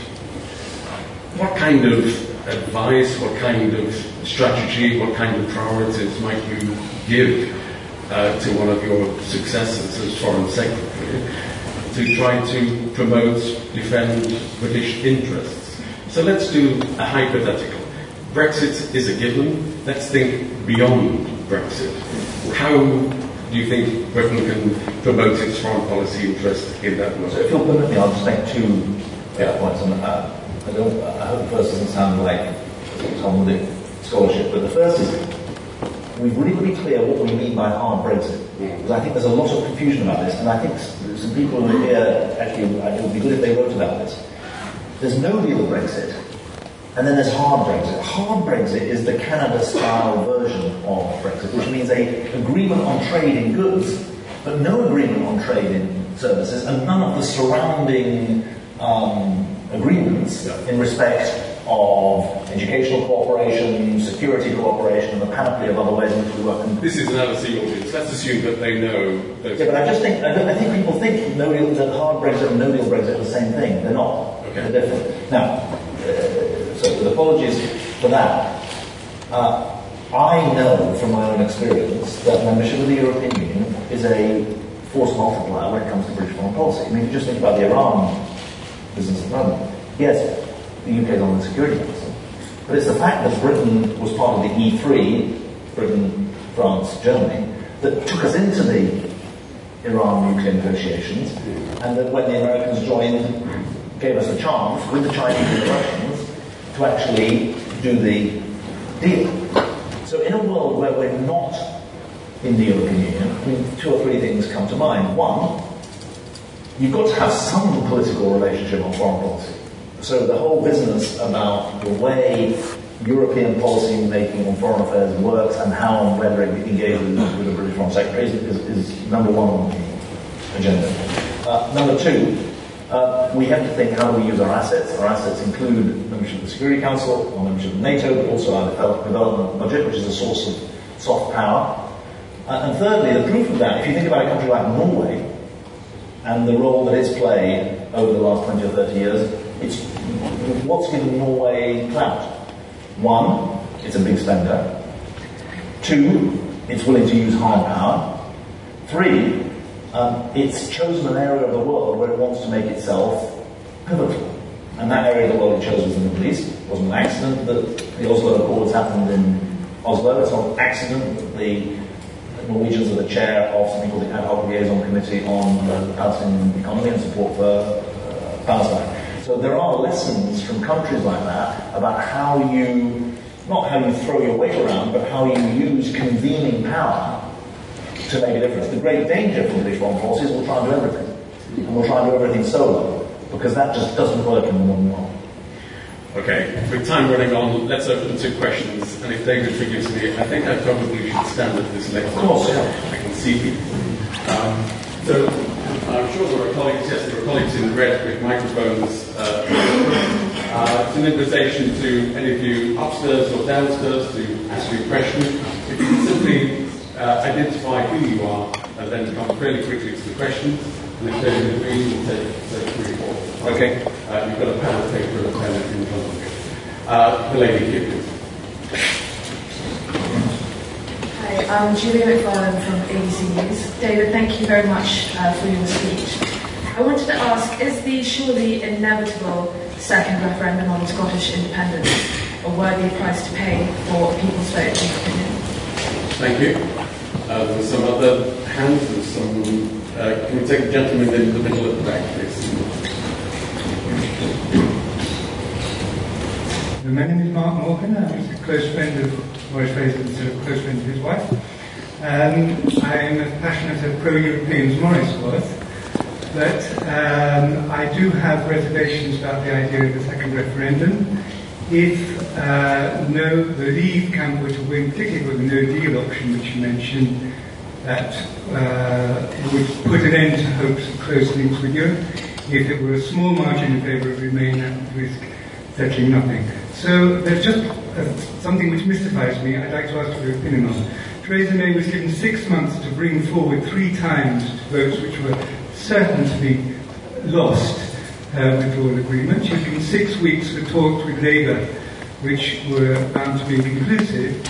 Speaker 1: what kind of advice, what kind of strategy, what kind of priorities might you give uh, to one of your successors as Foreign Secretary to try to promote, defend British interests? So let's do a hypothetical. Brexit is a given. Let's think beyond Brexit. How do you think Britain can promote its foreign policy interest in that way?
Speaker 2: So if you'll permit me, I'll just make two yeah. points. And uh, I, don't, I hope the first doesn't sound like Talmudic scholarship, but the first is we've really be clear what we mean by hard Brexit. Because I think there's a lot of confusion about this, and I think some people here, actually, it would be good if they wrote about this. There's no deal Brexit, and then there's hard Brexit. Hard Brexit is the Canada-style version of Brexit, which means a agreement on trade in goods, but no agreement on trade in services, and none of the surrounding um, agreements in respect of educational cooperation, security cooperation, and the panoply of other ways in which we work.
Speaker 1: This is an LSE audience. Let's assume that they know.
Speaker 2: yeah, but I just think I, think people think no deal hard Brexit and no deal Brexit are the same thing. They're not. Okay. They're different. Now, uh, so with apologies for that. Uh, I know from my own experience that membership of the European Union is a force multiplier when it comes to British foreign policy. I mean, if you just think about the Iran business at the moment, yes, UK the Security Council. But it's the fact that Britain was part of the E3, Britain, France, Germany, that took us into the Iran nuclear negotiations, and that when the Americans joined, gave us a chance, with the Chinese and the Russians, to actually do the deal. So in a world where we're not in the European Union, I mean, two or three things come to mind. One, you've got to have some political relationship on foreign policy. So the whole business about the way European policy making on foreign affairs works and how and whether it engages with the British Foreign Secretary is, is, number one on the agenda. Uh, number two, uh, we have to think how do we use our assets. Our assets include membership of the Security Council, our membership of NATO, but also our development budget, which is a source of soft power. Uh, and thirdly, the proof of that, if you think about a country like Norway and the role that it's played over the last 20 or 30 years, it's what's given Norway clout. One, it's a big spender. Two, it's willing to use hard power. Three, um, it's chosen an area of the world where it wants to make itself pivotal. And that area of the world it chose was the Middle East. It wasn't an accident that the Oslo Accords happened in Oslo. It's not an accident that the Norwegians are the chair of something called the Ad Hoc Liaison Committee on the Palestinian economy and support for uh, Palestine. So there are lessons from countries like that about how you, not how you throw your weight around, but how you use convening power to make a difference. The great danger for British foreign policy is we'll try and do everything. And we'll try and do everything solo, because that just doesn't work in the modern world.
Speaker 1: Okay, with time running on, let's open to questions. And if David forgives me, I think I probably should stand at this lecture.
Speaker 2: Of course, yeah.
Speaker 1: I can see you. Um, so I'm sure there are colleagues, yes, there are colleagues in red with microphones. Uh, uh, it's an invitation to any of you upstairs or downstairs to ask me a question. If you simply uh, identify who you are and then come fairly quickly to the question, and if there's a green, we'll take, take three or four. Okay? Uh, you've got a pad of paper and a pen in front of you. Uh, the lady here, please.
Speaker 3: I'm Julia McFarlane from ABC News. David, thank you very much uh, for your speech. I wanted to ask, is the surely inevitable second referendum on Scottish independence a worthy price to pay for a people's vote in your opinion?
Speaker 1: Thank you. Uh, there's some other hands, there's some, uh, can we take the gentleman in the middle at the back, please?
Speaker 4: My name is Mark Morgan. I'm a close friend of Maurice Fraser sort of close friend his wife. Um, I'm as passionate a pro-European as Maurice was, but um, I do have reservations about the idea of a second referendum. If uh, no, the Leave camp were to win, particularly with the no deal option which you mentioned, that uh, would put an end to hopes of close links with Europe. If it were a small margin in favour of Remain, would risk settling nothing. So there's just uh, something which mystifies me. I'd like to ask for your opinion on. Theresa May was given six months to bring forward three times votes which were certain to be lost. uh, withdrawal agreement. She's given six weeks for talks with Labour, which were bound to be conclusive.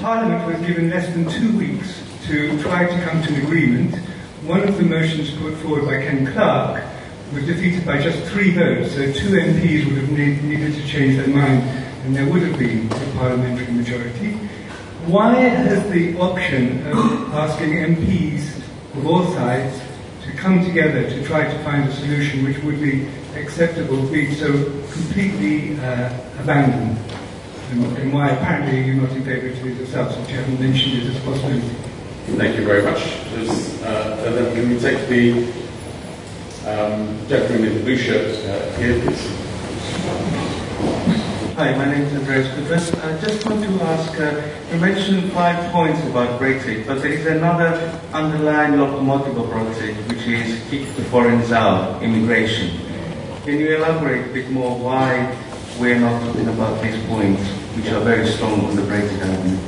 Speaker 4: Parliament was given less than two weeks to try to come to an agreement. One of the motions put forward by Ken Clarke was defeated by just three votes, so two MPs would have need, needed to change their mind, and there would have been a parliamentary majority. Why has the option of asking MPs of all sides to come together to try to find a solution which would be acceptable been so completely uh, abandoned? And, and, why apparently you're not in favour of it yourselves, which you haven't mentioned it as possibility?
Speaker 1: Thank you very much. Uh, can we take the um, gentleman in the blue uh, here.
Speaker 5: Hi, my name is Andreas Kudras. I just want to ask, uh, you mentioned five points about Brexit, but there is another underlying locomotive of Brexit, which is kick the foreigners out, immigration. Can you elaborate a bit more why we're not talking about these points, which are very strong on the Brexit argument?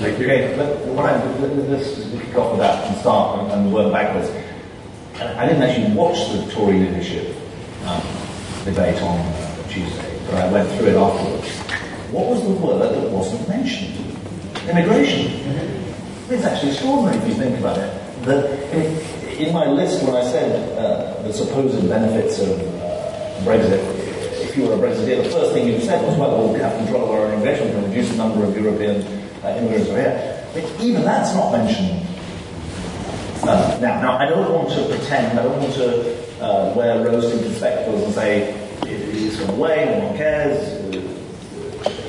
Speaker 2: Thank you. Okay, let, what I, let's kick off with that and start and, and work backwards. I didn't actually watch the Tory leadership um, debate on uh, Tuesday but I went through it afterwards. What was the word that wasn't mentioned? Immigration. It's actually extraordinary if you think about it. That in, in my list, when I said uh, the supposed benefits of uh, Brexit, if you were a Brexiteer, the first thing you said was, well, we'll have control of our immigration, we can reduce the number of European uh, immigrants here. But even that's not mentioned uh, now, now, I don't want to pretend, I don't want to uh, wear rose-tinted spectacles and say it's gone away, no one cares,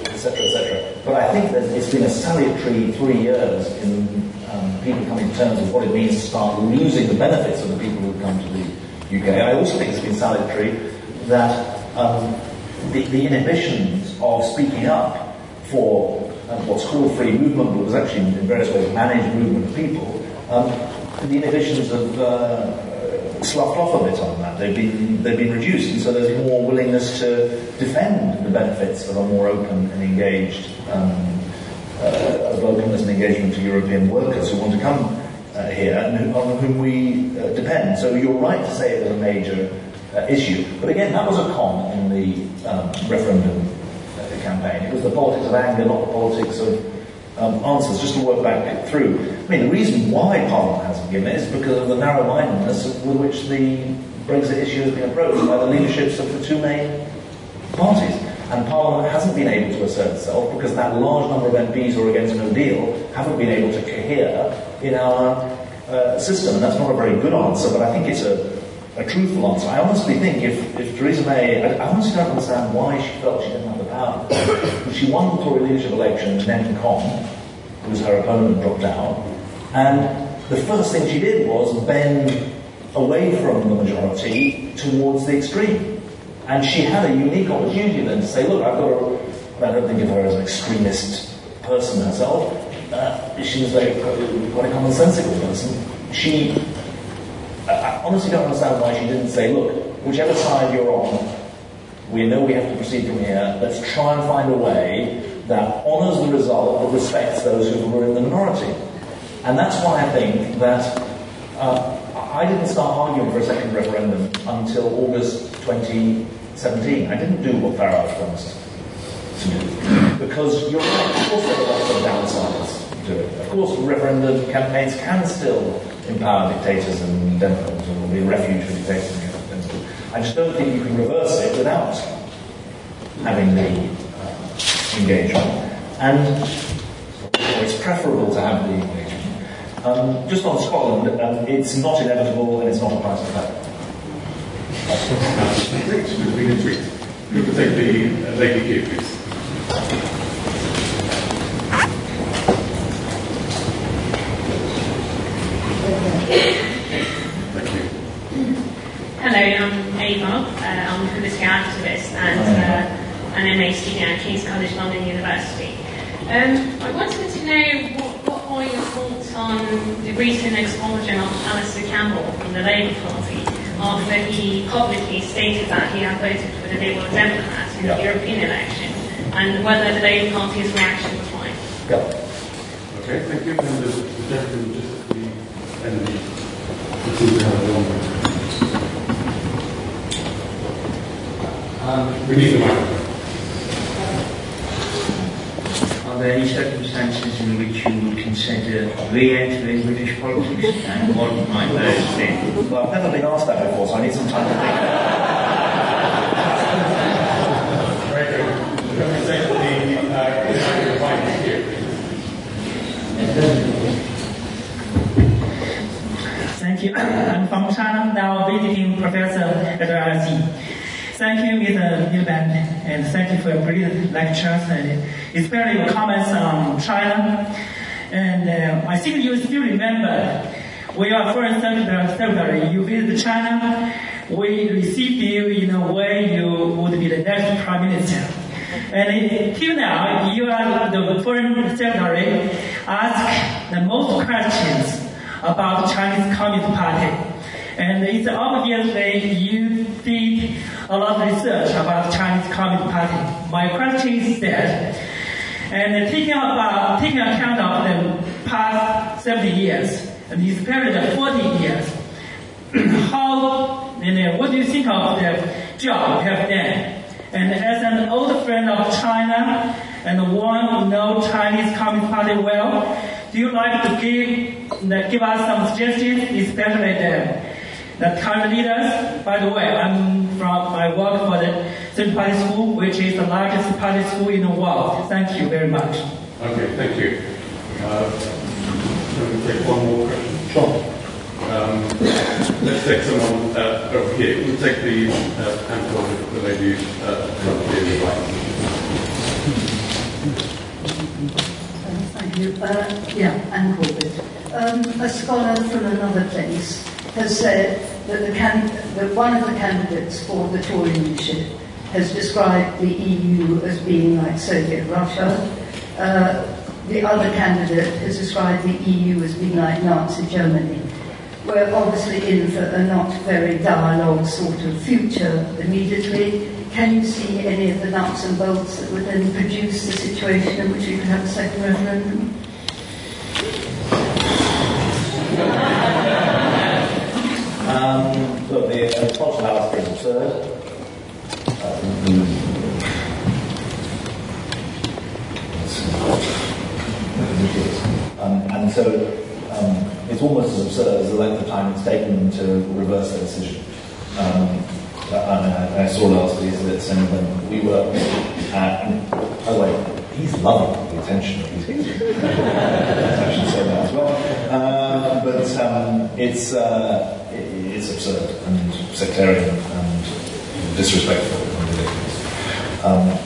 Speaker 2: etc., etc. But I think that it's been a salutary three years in um, people coming to terms with what it means to start losing the benefits of the people who've come to the UK. I also think it's been salutary that um, the, the, inhibitions of speaking up for um, what's called free movement, but was actually in various ways managed movement of people, um, the inhibitions have uh, sloughed off a bit on that. They've been, they've been reduced, and so there's more willingness to defend the benefits of a more open and engaged, um, uh, of openness and engagement to European workers who want to come uh, here and on whom we uh, depend. So you're right to say it was a major uh, issue. But again, that was a con in the um, referendum uh, campaign. It was the politics of anger, not the politics of um, answers, just to work back through. I mean, the reason why Parliament hasn't given it is because of the narrow-mindedness with which the Brexit issue has been approached by the leaderships of the two main parties. And Parliament hasn't been able to assert itself because that large number of MPs who are against no deal haven't been able to cohere in our uh, system. And that's not a very good answer, but I think it's a, a truthful answer. I honestly think if, if Theresa May, I, I honestly don't understand why she felt she didn't have the power. she won the Tory leadership election, and then Con, who was her opponent, dropped out. And the first thing she did was bend away from the majority towards the extreme. And she had a unique opportunity then to say, look, I've got a, I don't think of her as an extremist person herself. Uh, she was a, quite a commonsensical person. She, honestly don't understand why she didn't say, look, whichever side you're on, we know we have to proceed from here. Let's try and find a way that honours the result but respects those who were in the minority. And that's why I think that uh, I didn't start arguing for a second referendum until August 2017. I didn't do what Farage promised to. Because you're right, of course there are lots of downsides to it. Of course referendum campaigns can still empower dictators and demagogues, or be a refuge for dictators and demagogues. I just don't think you can reverse it without having the uh, engagement. And it's preferable to have the engagement. Um, just on Scotland, um, it's not inevitable and it's not a price to pay.
Speaker 1: Thanks for being intrigued. We could take the uh, lady
Speaker 6: I'm Ava. Uh, I'm a political activist and uh, an MA student at King's College London University. Um, I wanted to know what what are your thoughts on the recent expulsion of Alastair Campbell from the Labour Party after he publicly stated that he had voted for the Liberal Democrats in yeah. the European election and whether the Labour Party's reaction was fine?
Speaker 2: Yeah.
Speaker 1: Okay, thank you. And the, the gentleman just at the end of the, the Um, we need the microphone.
Speaker 7: Are there any circumstances in which you would consider re-entering British politics and what might those be?
Speaker 2: Well, I've never been asked that before, so I need some time to think.
Speaker 1: Very good. Can the uh, microphone here?
Speaker 8: Thank you. I'm from China, now visiting professor at RRC. Thank you, Mr. Newman, and thank you for your brilliant lectures, and especially your comments on China. And uh, I think you still remember when are first secretary, you visited China, we received you in a way you would be the next prime minister. And till now, you are the foreign secretary Ask the most questions about Chinese Communist Party. And it's obviously you did a lot of research about Chinese Communist Party. My question is that, and taking about uh, taking account of the past 70 years, and period of 40 years, how and uh, what do you think of the job you have done? And as an old friend of China and one who knows Chinese Communist Party well, do you like to give uh, give us some suggestions, especially the the current leaders? By the way, I'm from my work for the Central Party School, which is the largest party school in the world. Thank you very much.
Speaker 1: Okay, thank you. Uh, can we take one more question?
Speaker 2: Sure.
Speaker 1: Um, let's take someone uh, over here. We'll take the uh, hand of the lady uh, over here
Speaker 9: Thank you. Uh, yeah, Anne Corbett. Um, a scholar from another place has said that, the can- that one of the candidates for the Tory leadership has described the EU as being like Soviet Russia. Uh, the other candidate has described the EU as being like Nazi Germany. We're obviously in for a not very dialogue sort of future immediately. Can you see any of the nuts and bolts that would then produce the situation in which we could have a second referendum?
Speaker 2: Um, look, the uh, analysis is absurd. Um, and so um, it's almost as absurd as the length of time it's taken them to reverse their decision. Um, I, I, saw last week that saying when we were, at, by the way, he's loving the attention. He's, I should say that as well. Uh, but um, it's uh, it's absurd and sectarian and disrespectful and ridiculous. Um,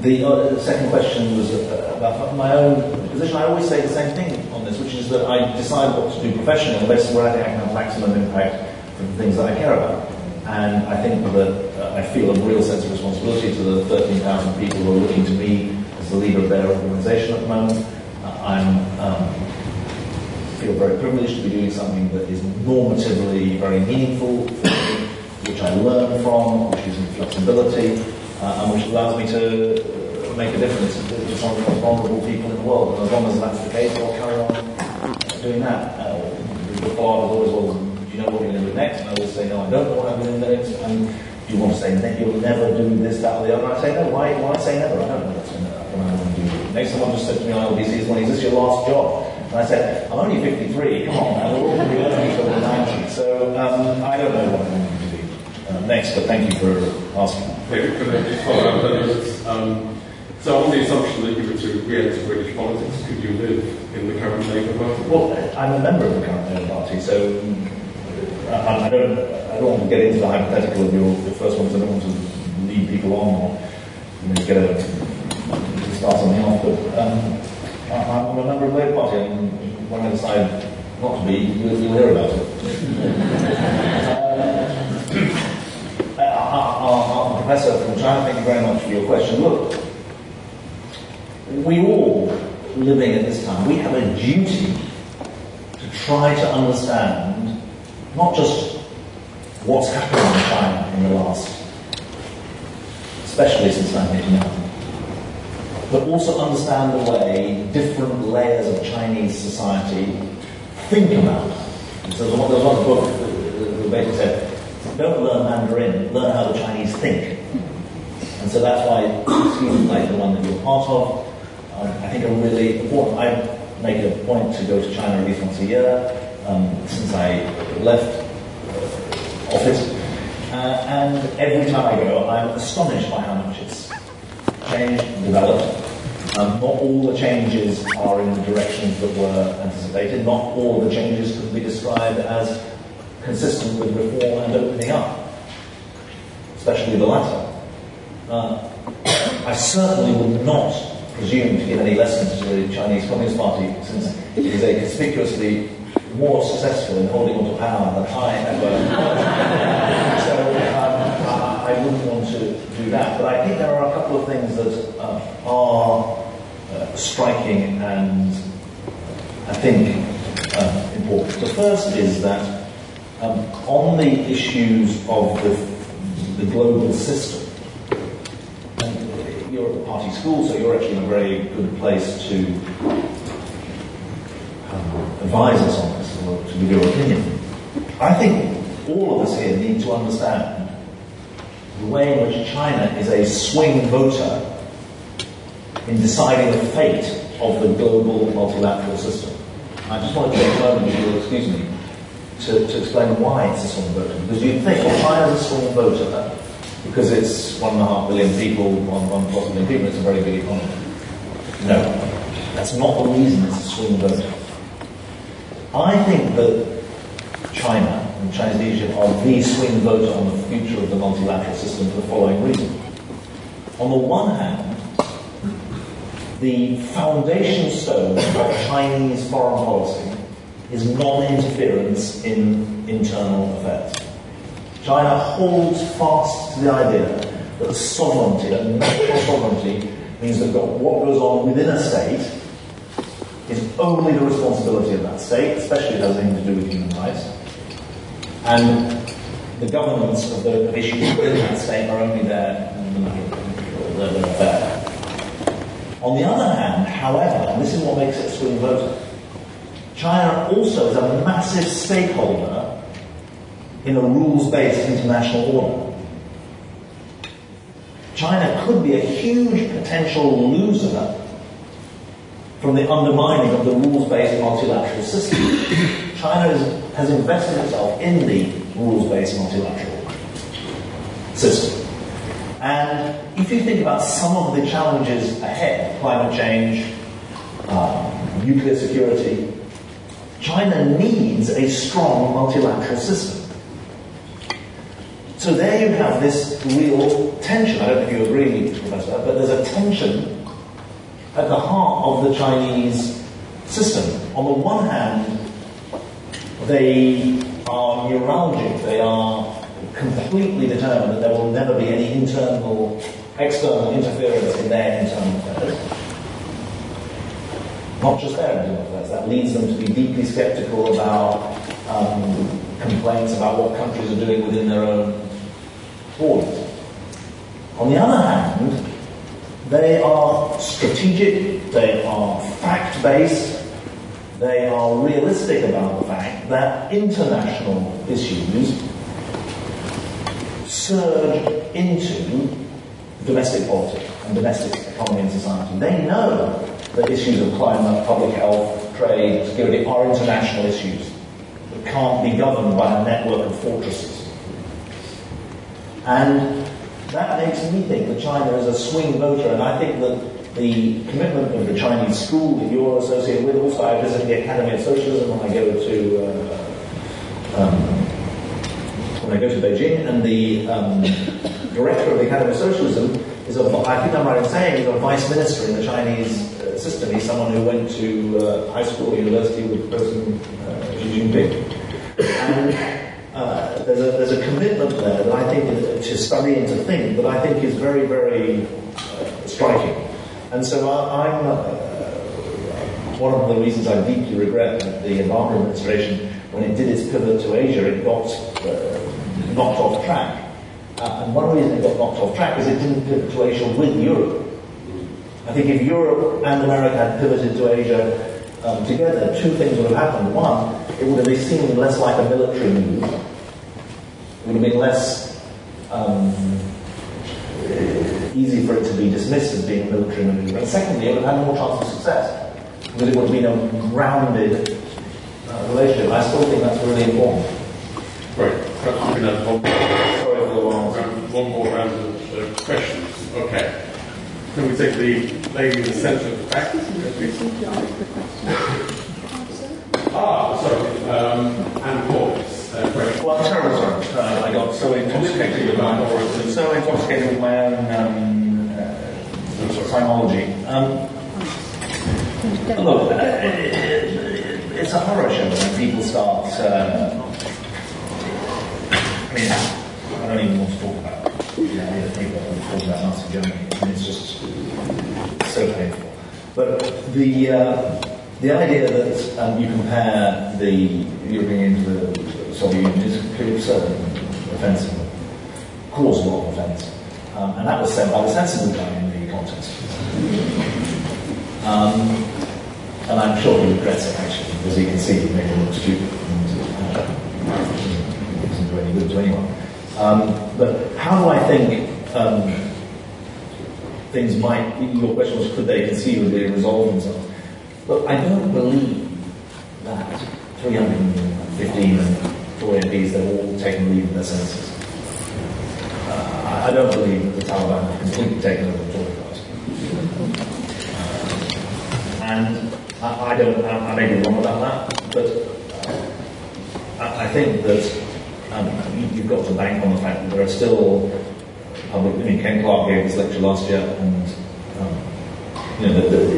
Speaker 2: the, uh, second question was about my own position. I always say the same thing on this, which is that I decide what to do professionally on the basis where I think I can have maximum impact from the things that I care about. And I think that uh, I feel a real sense of responsibility to the 13,000 people who are looking to me as the leader of their organisation at the moment. Uh, I'm um, feel very privileged to be doing something that is normatively very meaningful for me, which I learn from, which gives me flexibility, uh, and which allows me to make a difference to some of the most vulnerable people in the world. And as long as that's the case, I'll carry on doing that. Uh, the thought is always, well, do you know what you're going to do next? And I always say, no, I don't know what I'm going to do next. And you want to say, you'll never do this, that, or the other. And I say, no, why, why say never? I don't know what's going to, do. Next, someone just said to me on LBC, well, is this your last job? And I said, I'm only 53, come on, man, we're all going to be we're 90. So um, I don't know what I'm going to do uh, next, but thank you for asking.
Speaker 1: Maybe could I just follow up on? Um, so on the assumption that you were to re-enter British politics, could you live in the current Labour Party?
Speaker 2: Well, I'm a member of the current Labour Party, so uh, I, I, don't, I don't want to get into the hypothetical of your, the first one, because I don't want to lead people on or you know, get a, start something off, but um, I'm a member of the Labour Party, and when I decide not to be, you'll, you'll hear about it. uh, our, professor from China, thank you very much for your question. Look, we all living at this time, we have a duty to try to understand not just what's happened in China in the last, especially since 1989, but also understand the way different layers of Chinese society think about. it. So there's one, there's one book that basically said, don't learn Mandarin, learn how the Chinese think. And so that's why schemes like the one that you're part of, um, I think are really important. I make a point to go to China at least once a year um, since I left uh, office. Uh, and every time I go, I'm astonished by how much it's changed, developed. Um, not all the changes are in the directions that were anticipated. Not all the changes could be described as consistent with reform and opening up, especially the latter. Uh, I certainly would not presume to give any lessons to the Chinese Communist Party since it is a conspicuously more successful in holding on to power than I ever. I wouldn't want to do that. But I think there are a couple of things that uh, are uh, striking and I think uh, important. The first is that um, on the issues of the, the global system, you're at party school, so you're actually in a very good place to um, advise us on this or to give your opinion. I think all of us here need to understand the way in which China is a swing voter in deciding the fate of the global multilateral system. I just want to take a moment, if you'll excuse me, to, to explain why it's a swing voter. Because you'd think, well, China's a swing voter because it's one and a half billion people, one, one plus billion people, it's a very big economy. No, that's not the reason it's a swing voter. I think that China and Chinese are the swing voter on the future of the multilateral system for the following reason. On the one hand, the foundation stone of Chinese foreign policy is non-interference in internal affairs. China holds fast to the idea that sovereignty, that national sovereignty, means that what goes on within a state is only the responsibility of that state, especially if it has anything to do with human rights. And the governments of the issues within that state are only there their affair. On the other hand, however, and this is what makes it swing voter, China also is a massive stakeholder in a rules-based international order. China could be a huge potential loser from the undermining of the rules-based multilateral system. China is, has invested itself in the rules-based multilateral system. And if you think about some of the challenges ahead, climate change, um, nuclear security, China needs a strong multilateral system. So there you have this real tension. I don't know if you agree, Professor, but there's a tension at the heart of the Chinese system. On the one hand, they are neuralgic, they are completely determined that there will never be any internal, external interference in their internal affairs. Not just their internal affairs, that leads them to be deeply skeptical about um, complaints about what countries are doing within their own borders. On the other hand, they are strategic, they are fact based, they are realistic about the fact that international issues surge into domestic politics and domestic economy and society. They know that issues of climate, public health, trade, security are international issues that can't be governed by a network of fortresses. And that makes me think that China is a swing voter, and I think that the commitment of the Chinese school that you're associated with, also I visit the Academy of Socialism when I go to uh, um, when I go to Beijing, and the um, director of the Academy of Socialism is a, I think I'm right in saying, he's a vice minister in the Chinese uh, system. He's someone who went to uh, high school or university with President uh, Xi Jinping. And uh, there's, a, there's a commitment there that I think is, to study and to think that I think is very, very uh, striking. And so I, am uh, one of the reasons I deeply regret that the Obama administration, when it did its pivot to Asia, it got uh, knocked off track. Uh, and one reason it got knocked off track is it didn't pivot to Asia with Europe. I think if Europe and America had pivoted to Asia um, together, two things would have happened. One, it would have seemed less like a military move. It would have been less um, easy for it to be dismissed as being a military maneuver. And secondly, it would have had more chance of success because it would have been a grounded uh, relationship. I still think that's really important.
Speaker 1: Right. Perhaps we can have one
Speaker 2: Sorry for the long
Speaker 1: round, one more round of uh, questions. Okay. Can we take the lady in the centre of the back? Ah, sorry. Um, Anne Corliss. Uh.
Speaker 2: Well, terrible. Uh, I got so intoxicated with my so intoxicated with my own um, uh, psychology. Um, look, uh, it's a horror show when people start. I mean, I don't even want to talk about the idea that people are talking about Nazi Germany. I mean, it's just so painful. But the uh, the idea that um, you compare the European to the Soviet Union is caused a lot of offence. Um, and that was said by the sensible guy in the contest. Um, and I'm sure he regrets it actually, because he can see he made him look stupid and uh, doesn't do any good to anyone. Um, but how do I think um, things might, your question was could they conceivably resolve themselves? But I don't believe that 315 four MPs, they've all taken leave of their senses. Uh, I- don't believe that the Taliban have completely taken over the Tory party. Uh, and I, I don't, I, I may be wrong about that, but uh, I, I think that um, you, you've got to bank on the fact that there are still public, I mean, Ken Clarke gave this lecture last year, and um, you know, the, the,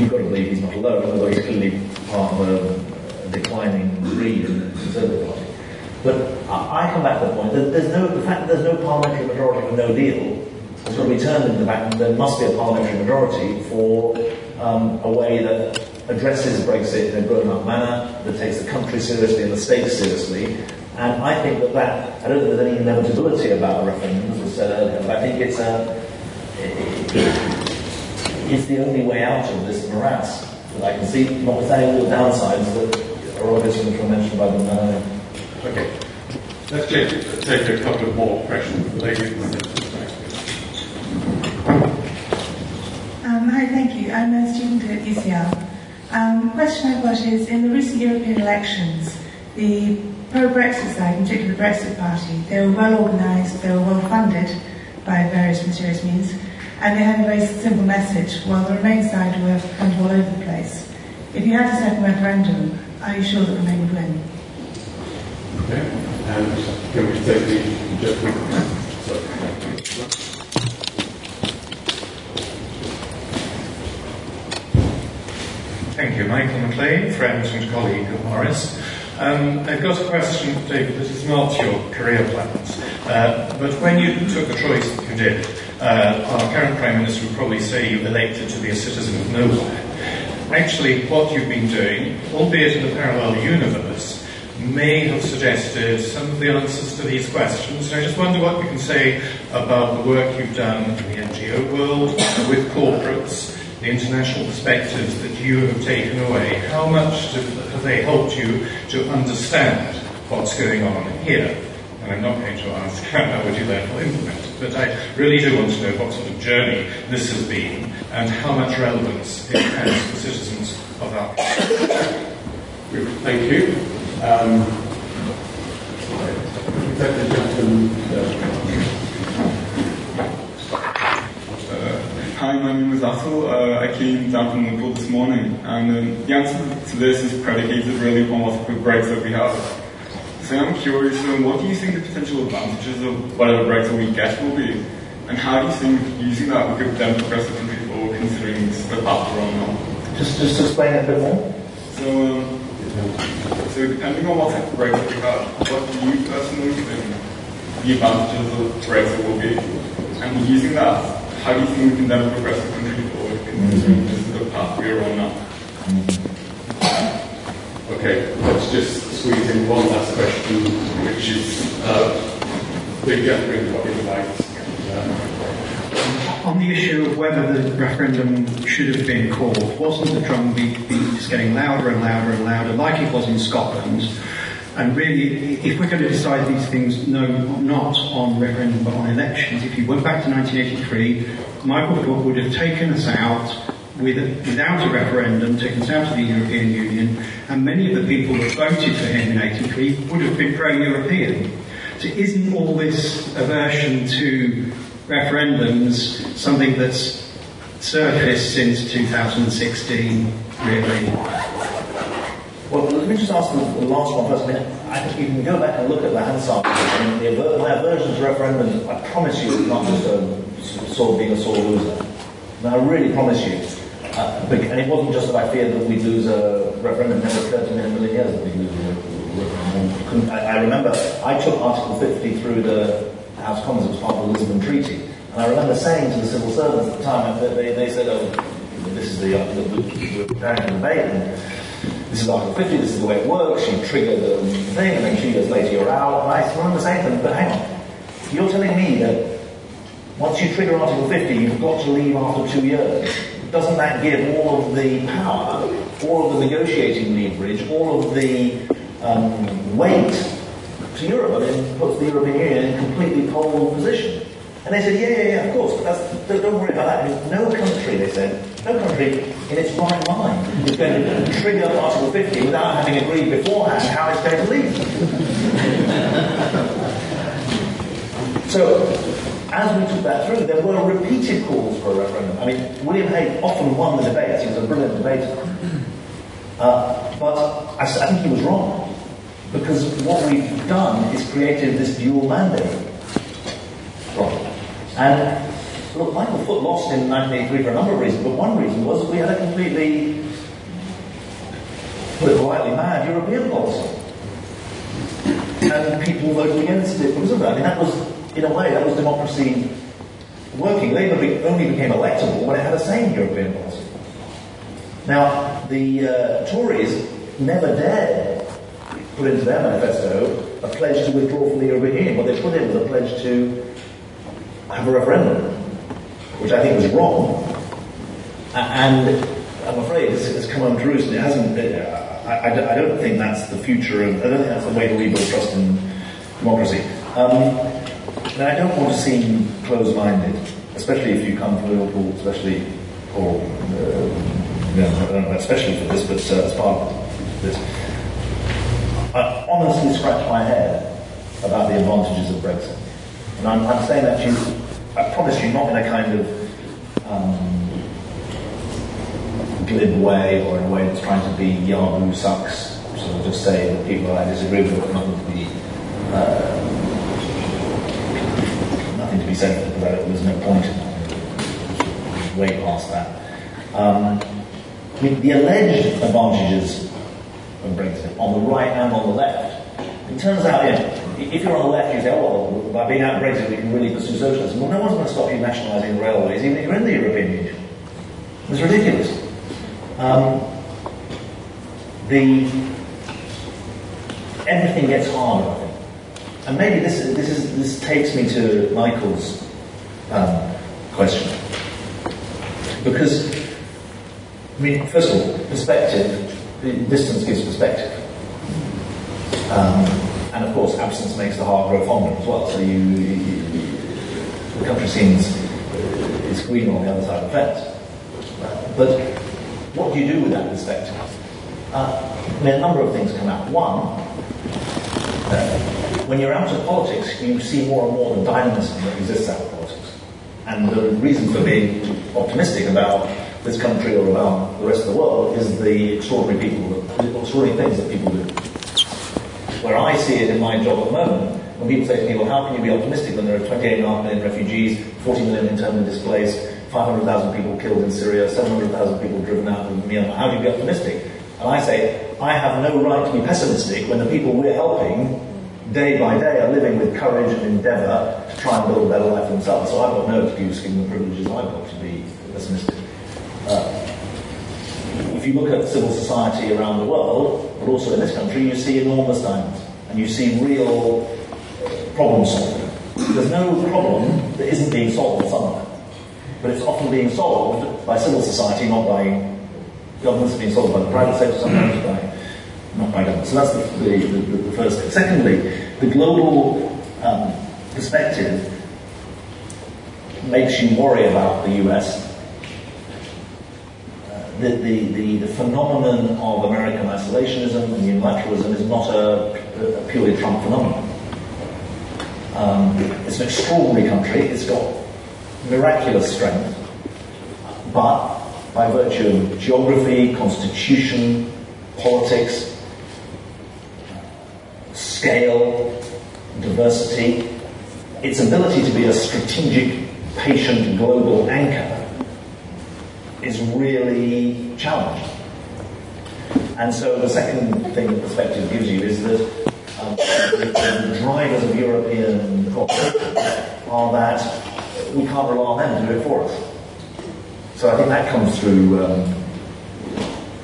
Speaker 2: you've got to believe he's not alone, although he's clearly part of a declining breed But I, I come back to the point that there's no, the fact that there's no parliamentary majority for no deal. Has got to be turned into the fact that there must be a parliamentary majority for um, a way that addresses Brexit in a grown-up manner, that takes the country seriously and the state seriously. And I think that that, I don't think there's any inevitability about a referendum, as I said earlier, but I think it's a, it's the only way out of this morass. That I can see, notwithstanding all the downsides that are obvious which were by the man.
Speaker 1: Okay. Let's take, take a couple of more questions. The lady in the centre of the back.
Speaker 10: Um, hi, thank you. I'm a student at UCL. Um, the question I've got is, in the recent European elections, the pro-Brexit side, in particular the Brexit Party, they were well organised, they were well funded by various mysterious means, and they had a very simple message, while the Remain side were kind of all over the place. If you had a second referendum, are you sure that Remain would win?
Speaker 1: Okay. And can we take the gentleman?
Speaker 11: Thank you. Michael McLean, friend and colleague of Maurice. Um, I've got a question, for David. This is not your career plans, uh, but when you took the choice that you did, uh, our current Prime Minister would probably say you elected to be a citizen of nowhere. Actually, what you've been doing, albeit in a parallel universe, may have suggested some of the answers to these questions. And I just wonder what you can say about the work you've done in the NGO world, with corporates, the international perspectives that you have taken away. How much have they helped you to understand what's going on here? And I'm not going to ask how would you therefore implement it, but I really do want to know what sort of journey this has been and how much relevance it has for citizens of our country.
Speaker 1: Thank you. Um, the
Speaker 12: Hi, my name is Russell. Uh, I came down from Liverpool this morning, and um, the answer to this is predicated really upon what Brexit we have. So I'm curious, um, what do you think the potential advantages of whatever Brexit we get will be? And how do you think using that we could then progress the considering path we're on now?
Speaker 2: Just, just explain a bit more.
Speaker 12: So, um, so depending on what type of Brexit we have, what do you personally think the advantages of Brexit will be? And using that, how do you think we can then progress the country forward considering this is the path we are on now?
Speaker 1: Okay, let's just squeeze in one last question, which is uh, got in the light. Uh,
Speaker 13: On the issue of whether the referendum should have been called, wasn't the drumbeat beat just getting louder and louder and louder, like it was in Scotland? And really, if we're going to decide these things, no, not on referendum but on elections, if you went back to 1983, Michael Foot would have taken us out with, without a referendum, taken us out of the European Union, and many of the people that voted for him in 83 would have been pro-European. So isn't all this aversion to referendums something that's surfaced since 2016, really?
Speaker 2: Well, let me just ask the, last one first. I mean, I think you can go back and look at the Hansard. I the, my aversion to referendums, I promise you, not just a sort of being a sore loser. I really promise you. Uh, and it wasn't just that I feared that we'd lose a referendum. It never occurred to me in a million years that we'd lose a re- referendum. I remember I took Article 50 through the House of Commons. It was part of the Lisbon Treaty. And I remember saying to the civil servants at the time, they, they said, oh, this is the, uh, the, the, a debate. And, this is Article 50, this is the way it works, you trigger the thing, and then two years later you're out. And I remember saying to them, but hang on, you're telling me that once you trigger Article 50, you've got to leave after two years. Doesn't that give all of the power, all of the negotiating leverage, all of the um, weight to Europe? I mean, puts the European Union in a completely pole position. And they said, yeah, yeah, yeah, of course, but don't, don't worry about that. I mean, no country, they said, no country in its right mind is going to trigger Article 50 without having agreed beforehand how it's going to leave. so, as we took that through, there were repeated calls for a referendum. I mean, William Hague often won the debates. He was a brilliant debater. Uh, but I think he was wrong. Because what we've done is created this dual mandate. And look, Michael Foot lost in 1983 for a number of reasons, but one reason was we had a completely, put it politely, mad European policy. And people voted against it because of that. I mean, that was, in a way, that was democracy working. Labour only became electable when it had a sane European policy. Now, the uh, Tories never dared put into their manifesto a pledge to withdraw from the European Union. What they put in was a pledge to have a referendum, which I think was wrong. And I'm afraid it's, it's come untruth. It hasn't. uh, I, I don't- I don't think that's the future of. I don't think that's the way to rebuild trust in democracy. Um, now, I don't want to seem closed-minded, especially if you come from Liverpool, especially or uh, yeah, know, especially for this, but uh, as part of this. Honestly scratch my head about the advantages of Brexit. And I'm, I'm saying that to you, I promise you, not in a kind of um, glib way or in a way that's trying to be Yahoo sucks, sort of just say that people I disagree with have nothing to be, uh, nothing to be said about I don't- there's no point in that. Way past that. Um, the alleged advantages of Brexit on the right and on the left. It turns out, you know, if you're on the left, you say, oh, well, by being out of Brexit, we can really pursue socialism. Well, no one's going to stop you nationalising railways, even if you're in the European Union. It's ridiculous. Um, the everything gets harder, I think. And maybe this, this, is, this takes me to Michael's um, question. Because, I mean, first of all, perspective, distance gives perspective. Um, and of course, absence makes the heart grow fonder as well. So you, you, you the country seems is green on the other side of the fence. But what do you do with that perspective? Uh, I mean, a number of things come out. One, uh, when you're out of politics, you see more and more the dynamism that exists out of politics. And the reason for being optimistic about this country or about the rest of the world is the extraordinary people, the extraordinary things that people do. Where I see it in my job at the moment, when people say to me, well, how can you be optimistic when there are 28.5 million refugees, 40 million internally displaced, 500,000 people killed in Syria, 700,000 people driven out of Myanmar, how do you be optimistic? And I say, I have no right to be pessimistic when the people we're helping, day by day, are living with courage and endeavour to try and build a better life themselves. So I've got no excuse, given the privileges I've got, to be pessimistic. Uh, if you look at civil society around the world, but also in this country, you see enormous diamonds and you see real problem solving. There's no problem that isn't being solved somewhere, but it's often being solved by civil society, not by governments. It's being solved by the private sector, sometimes by not by government. So that's the, the, the, the first thing. Secondly, the global um, perspective makes you worry about the US. The, the, the, the, phenomenon of American isolationism and unilateralism is not a, a purely Trump phenomenon. Um, it's an extraordinary country. It's got miraculous strength, but by virtue of geography, constitution, politics, scale, diversity, its ability to be a strategic, patient global anchor is really challenged. And so the second thing that perspective gives you is that um, the, drivers of European cooperation are that we can't rely on them to do it for us. So I think that comes through um,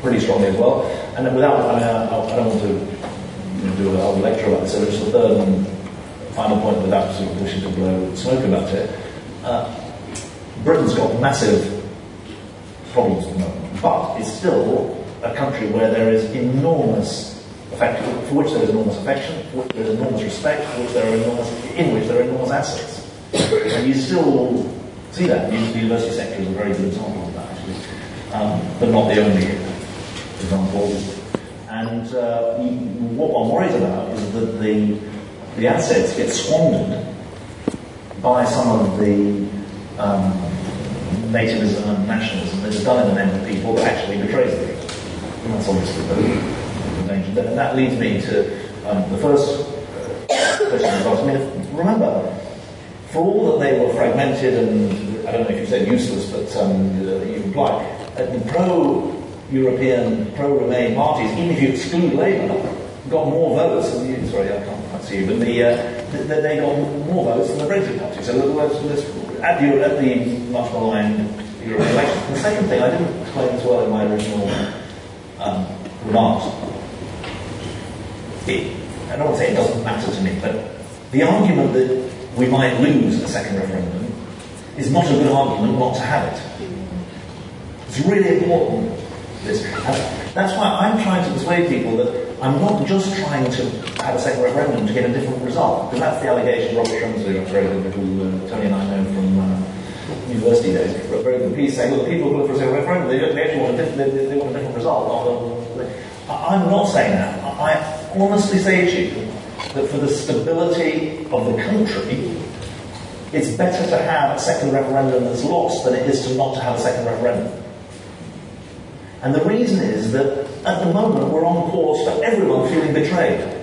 Speaker 2: pretty strongly as well. And then without, I mean, I, I don't want to do a whole lecture about this, so just the third and final point without sort of wishing to blow smoke about it. Uh, Britain's got massive problems at the moment, but it's still a country where there is enormous affection, for which there is enormous affection, for which there is enormous respect, for which there are enormous, in which there are enormous assets. And you still see that. The university sector is a very good example of that, actually, um, but not the only example. And uh, what one worries about is that the, the assets get squandered by some of the um, nativism and nationalism that is done in the name of the people that actually betrays them. And that's obviously the, the danger. And that leads me to um, the first question I was asked. I mean, remember, for all that they were fragmented and, I don't know if you said useless, but um, you imply, uh, the pro-European, pro-Remain parties, even if you exclude Labour, got more votes than the, sorry, I can't quite see you, but the, uh, they got more votes than the Brexit party. So let's, let's, at, the, much maligned European election. The second thing, I didn't explain as well in my original um, remarks. It, I don't want to say it doesn't matter to me, but the argument that we might lose a second referendum is not a good argument not to have it. It's really important. This. That's why I'm trying to persuade people that I'm not just trying to have a second referendum to get a different result, because that's the allegation Robert Shrimsley, who uh, Tony and I know from uh, university days, very good piece saying, well, the people who look for a second referendum, they, they actually want a, diff- they, they want a different result. I'm not saying that. I honestly say to you that for the stability of the country, it's better to have a second referendum that's lost than it is to not to have a second referendum. And the reason is that at the moment we're on course for everyone feeling betrayed.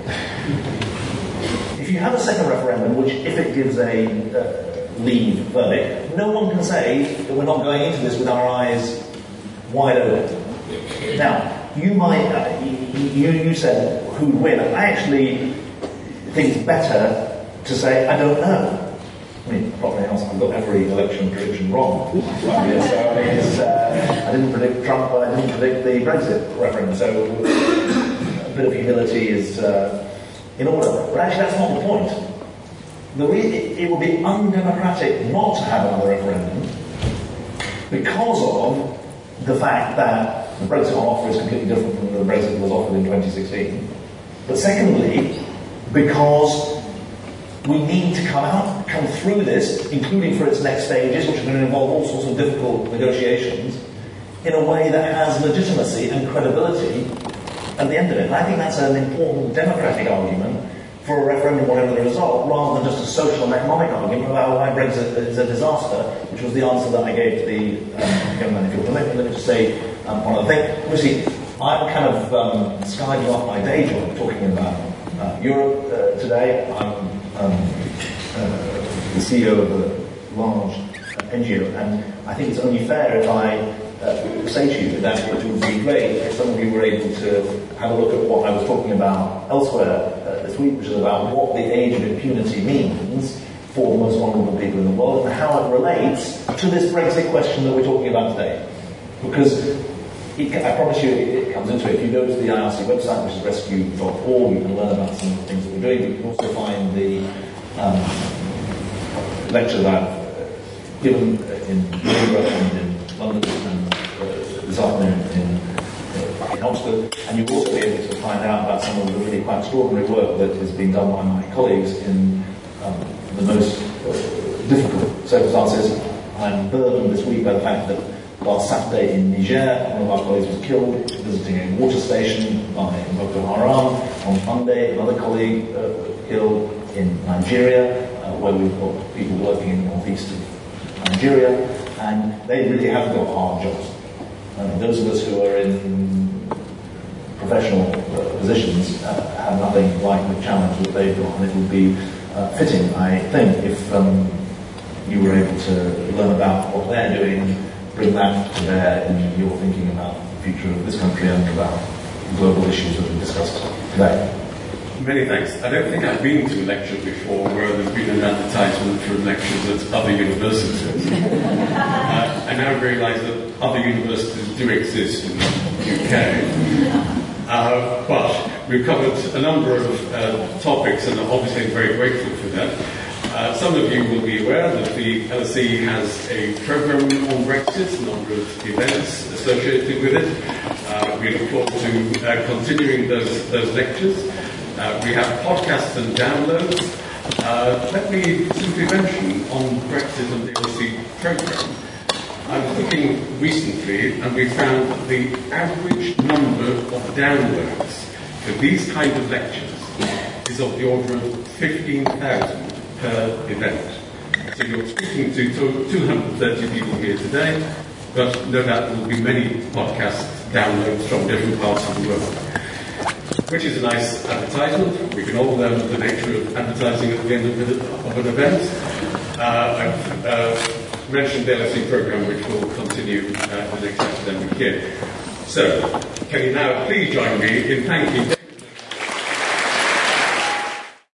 Speaker 2: If you have a second referendum, which if it gives a uh, leave verdict, no one can say that we're not going into this with our eyes wide open. Now, you might, uh, you, you said who'd win. I actually think it's better to say, I don't know. I mean, probably else, I've got every election prediction wrong. so I, mean, uh, I didn't predict Trump, but I didn't predict the Brexit referendum. So a bit of humility is uh, in order. But actually, that's not the point. The it would be undemocratic not to have another referendum because of the fact that the Brexit on offer is completely different from the Brexit that was offered in 2016. But secondly, because we need to come out, come through this, including for its next stages, which are going to involve all sorts of difficult negotiations, in a way that has legitimacy and credibility at the end of it. And I think that's an important democratic argument for a referendum, whatever the result, rather than just a social and economic argument about why Brexit is a disaster, which was the answer that I gave to the um, man. If you'll permit me, let me just say um, one other thing. Obviously, I'm kind of um, skiving off my day job talking about uh, Europe uh, today. I'm um, uh, the CEO of a large NGO, and I think it's only fair if I uh, say to you that it would be great if some of you were able to have a look at what I was talking about elsewhere uh, this week, which is about what the age of impunity means for the most vulnerable people in the world and how it relates to this Brexit question that we're talking about today. Because it, I promise you, it, it, comes into it. If you go to the IRC website, which is rescue.org, you can learn about some of the things that we're doing. but You can also find the um, lecture that I've given in Edinburgh and in London uh, in Oxford, and you'll also be able to find out about some of the really quite extraordinary work that has been done by my colleagues in um, the most uh, difficult circumstances. I'm burdened this week by the fact that last Saturday in Niger, one of our colleagues was killed visiting a water station by Boko Haram. On Monday, another colleague uh, killed in Nigeria, uh, where we've got people working in the northeast of Nigeria, and they really have got hard jobs. Those of us who are in professional uh, positions uh, have nothing like the challenge that they've got, and it would be uh, fitting, I think, if um, you were able to learn about what they're doing, bring that to bear in your thinking about the future of this country and about global issues that we discussed today.
Speaker 1: Many thanks. I don't think I've been to a lecture before where there's been an advertisement for lectures at other universities. uh, I now realise that other universities do exist in the UK. Uh, but we've covered a number of uh, topics and I'm obviously very grateful for that. Uh, some of you will be aware that the LSE has a program on Brexit, a number of events associated with it. Uh, we look forward to uh, continuing those, those lectures. Uh, we have podcasts and downloads. Uh, let me simply mention on Brexit and the LSE program. I was looking recently and we found that the average number of downloads for these kind of lectures is of the order of 15,000 per event. So you're speaking to 230 people here today, but no doubt there will be many podcast downloads from different parts of the world. Which is a nice advertisement. We can all learn the nature of advertising at the end of, the, of an event. Uh, I've uh, mentioned the LSE program, which will continue uh, the next academic year. So, can you now please join me in thanking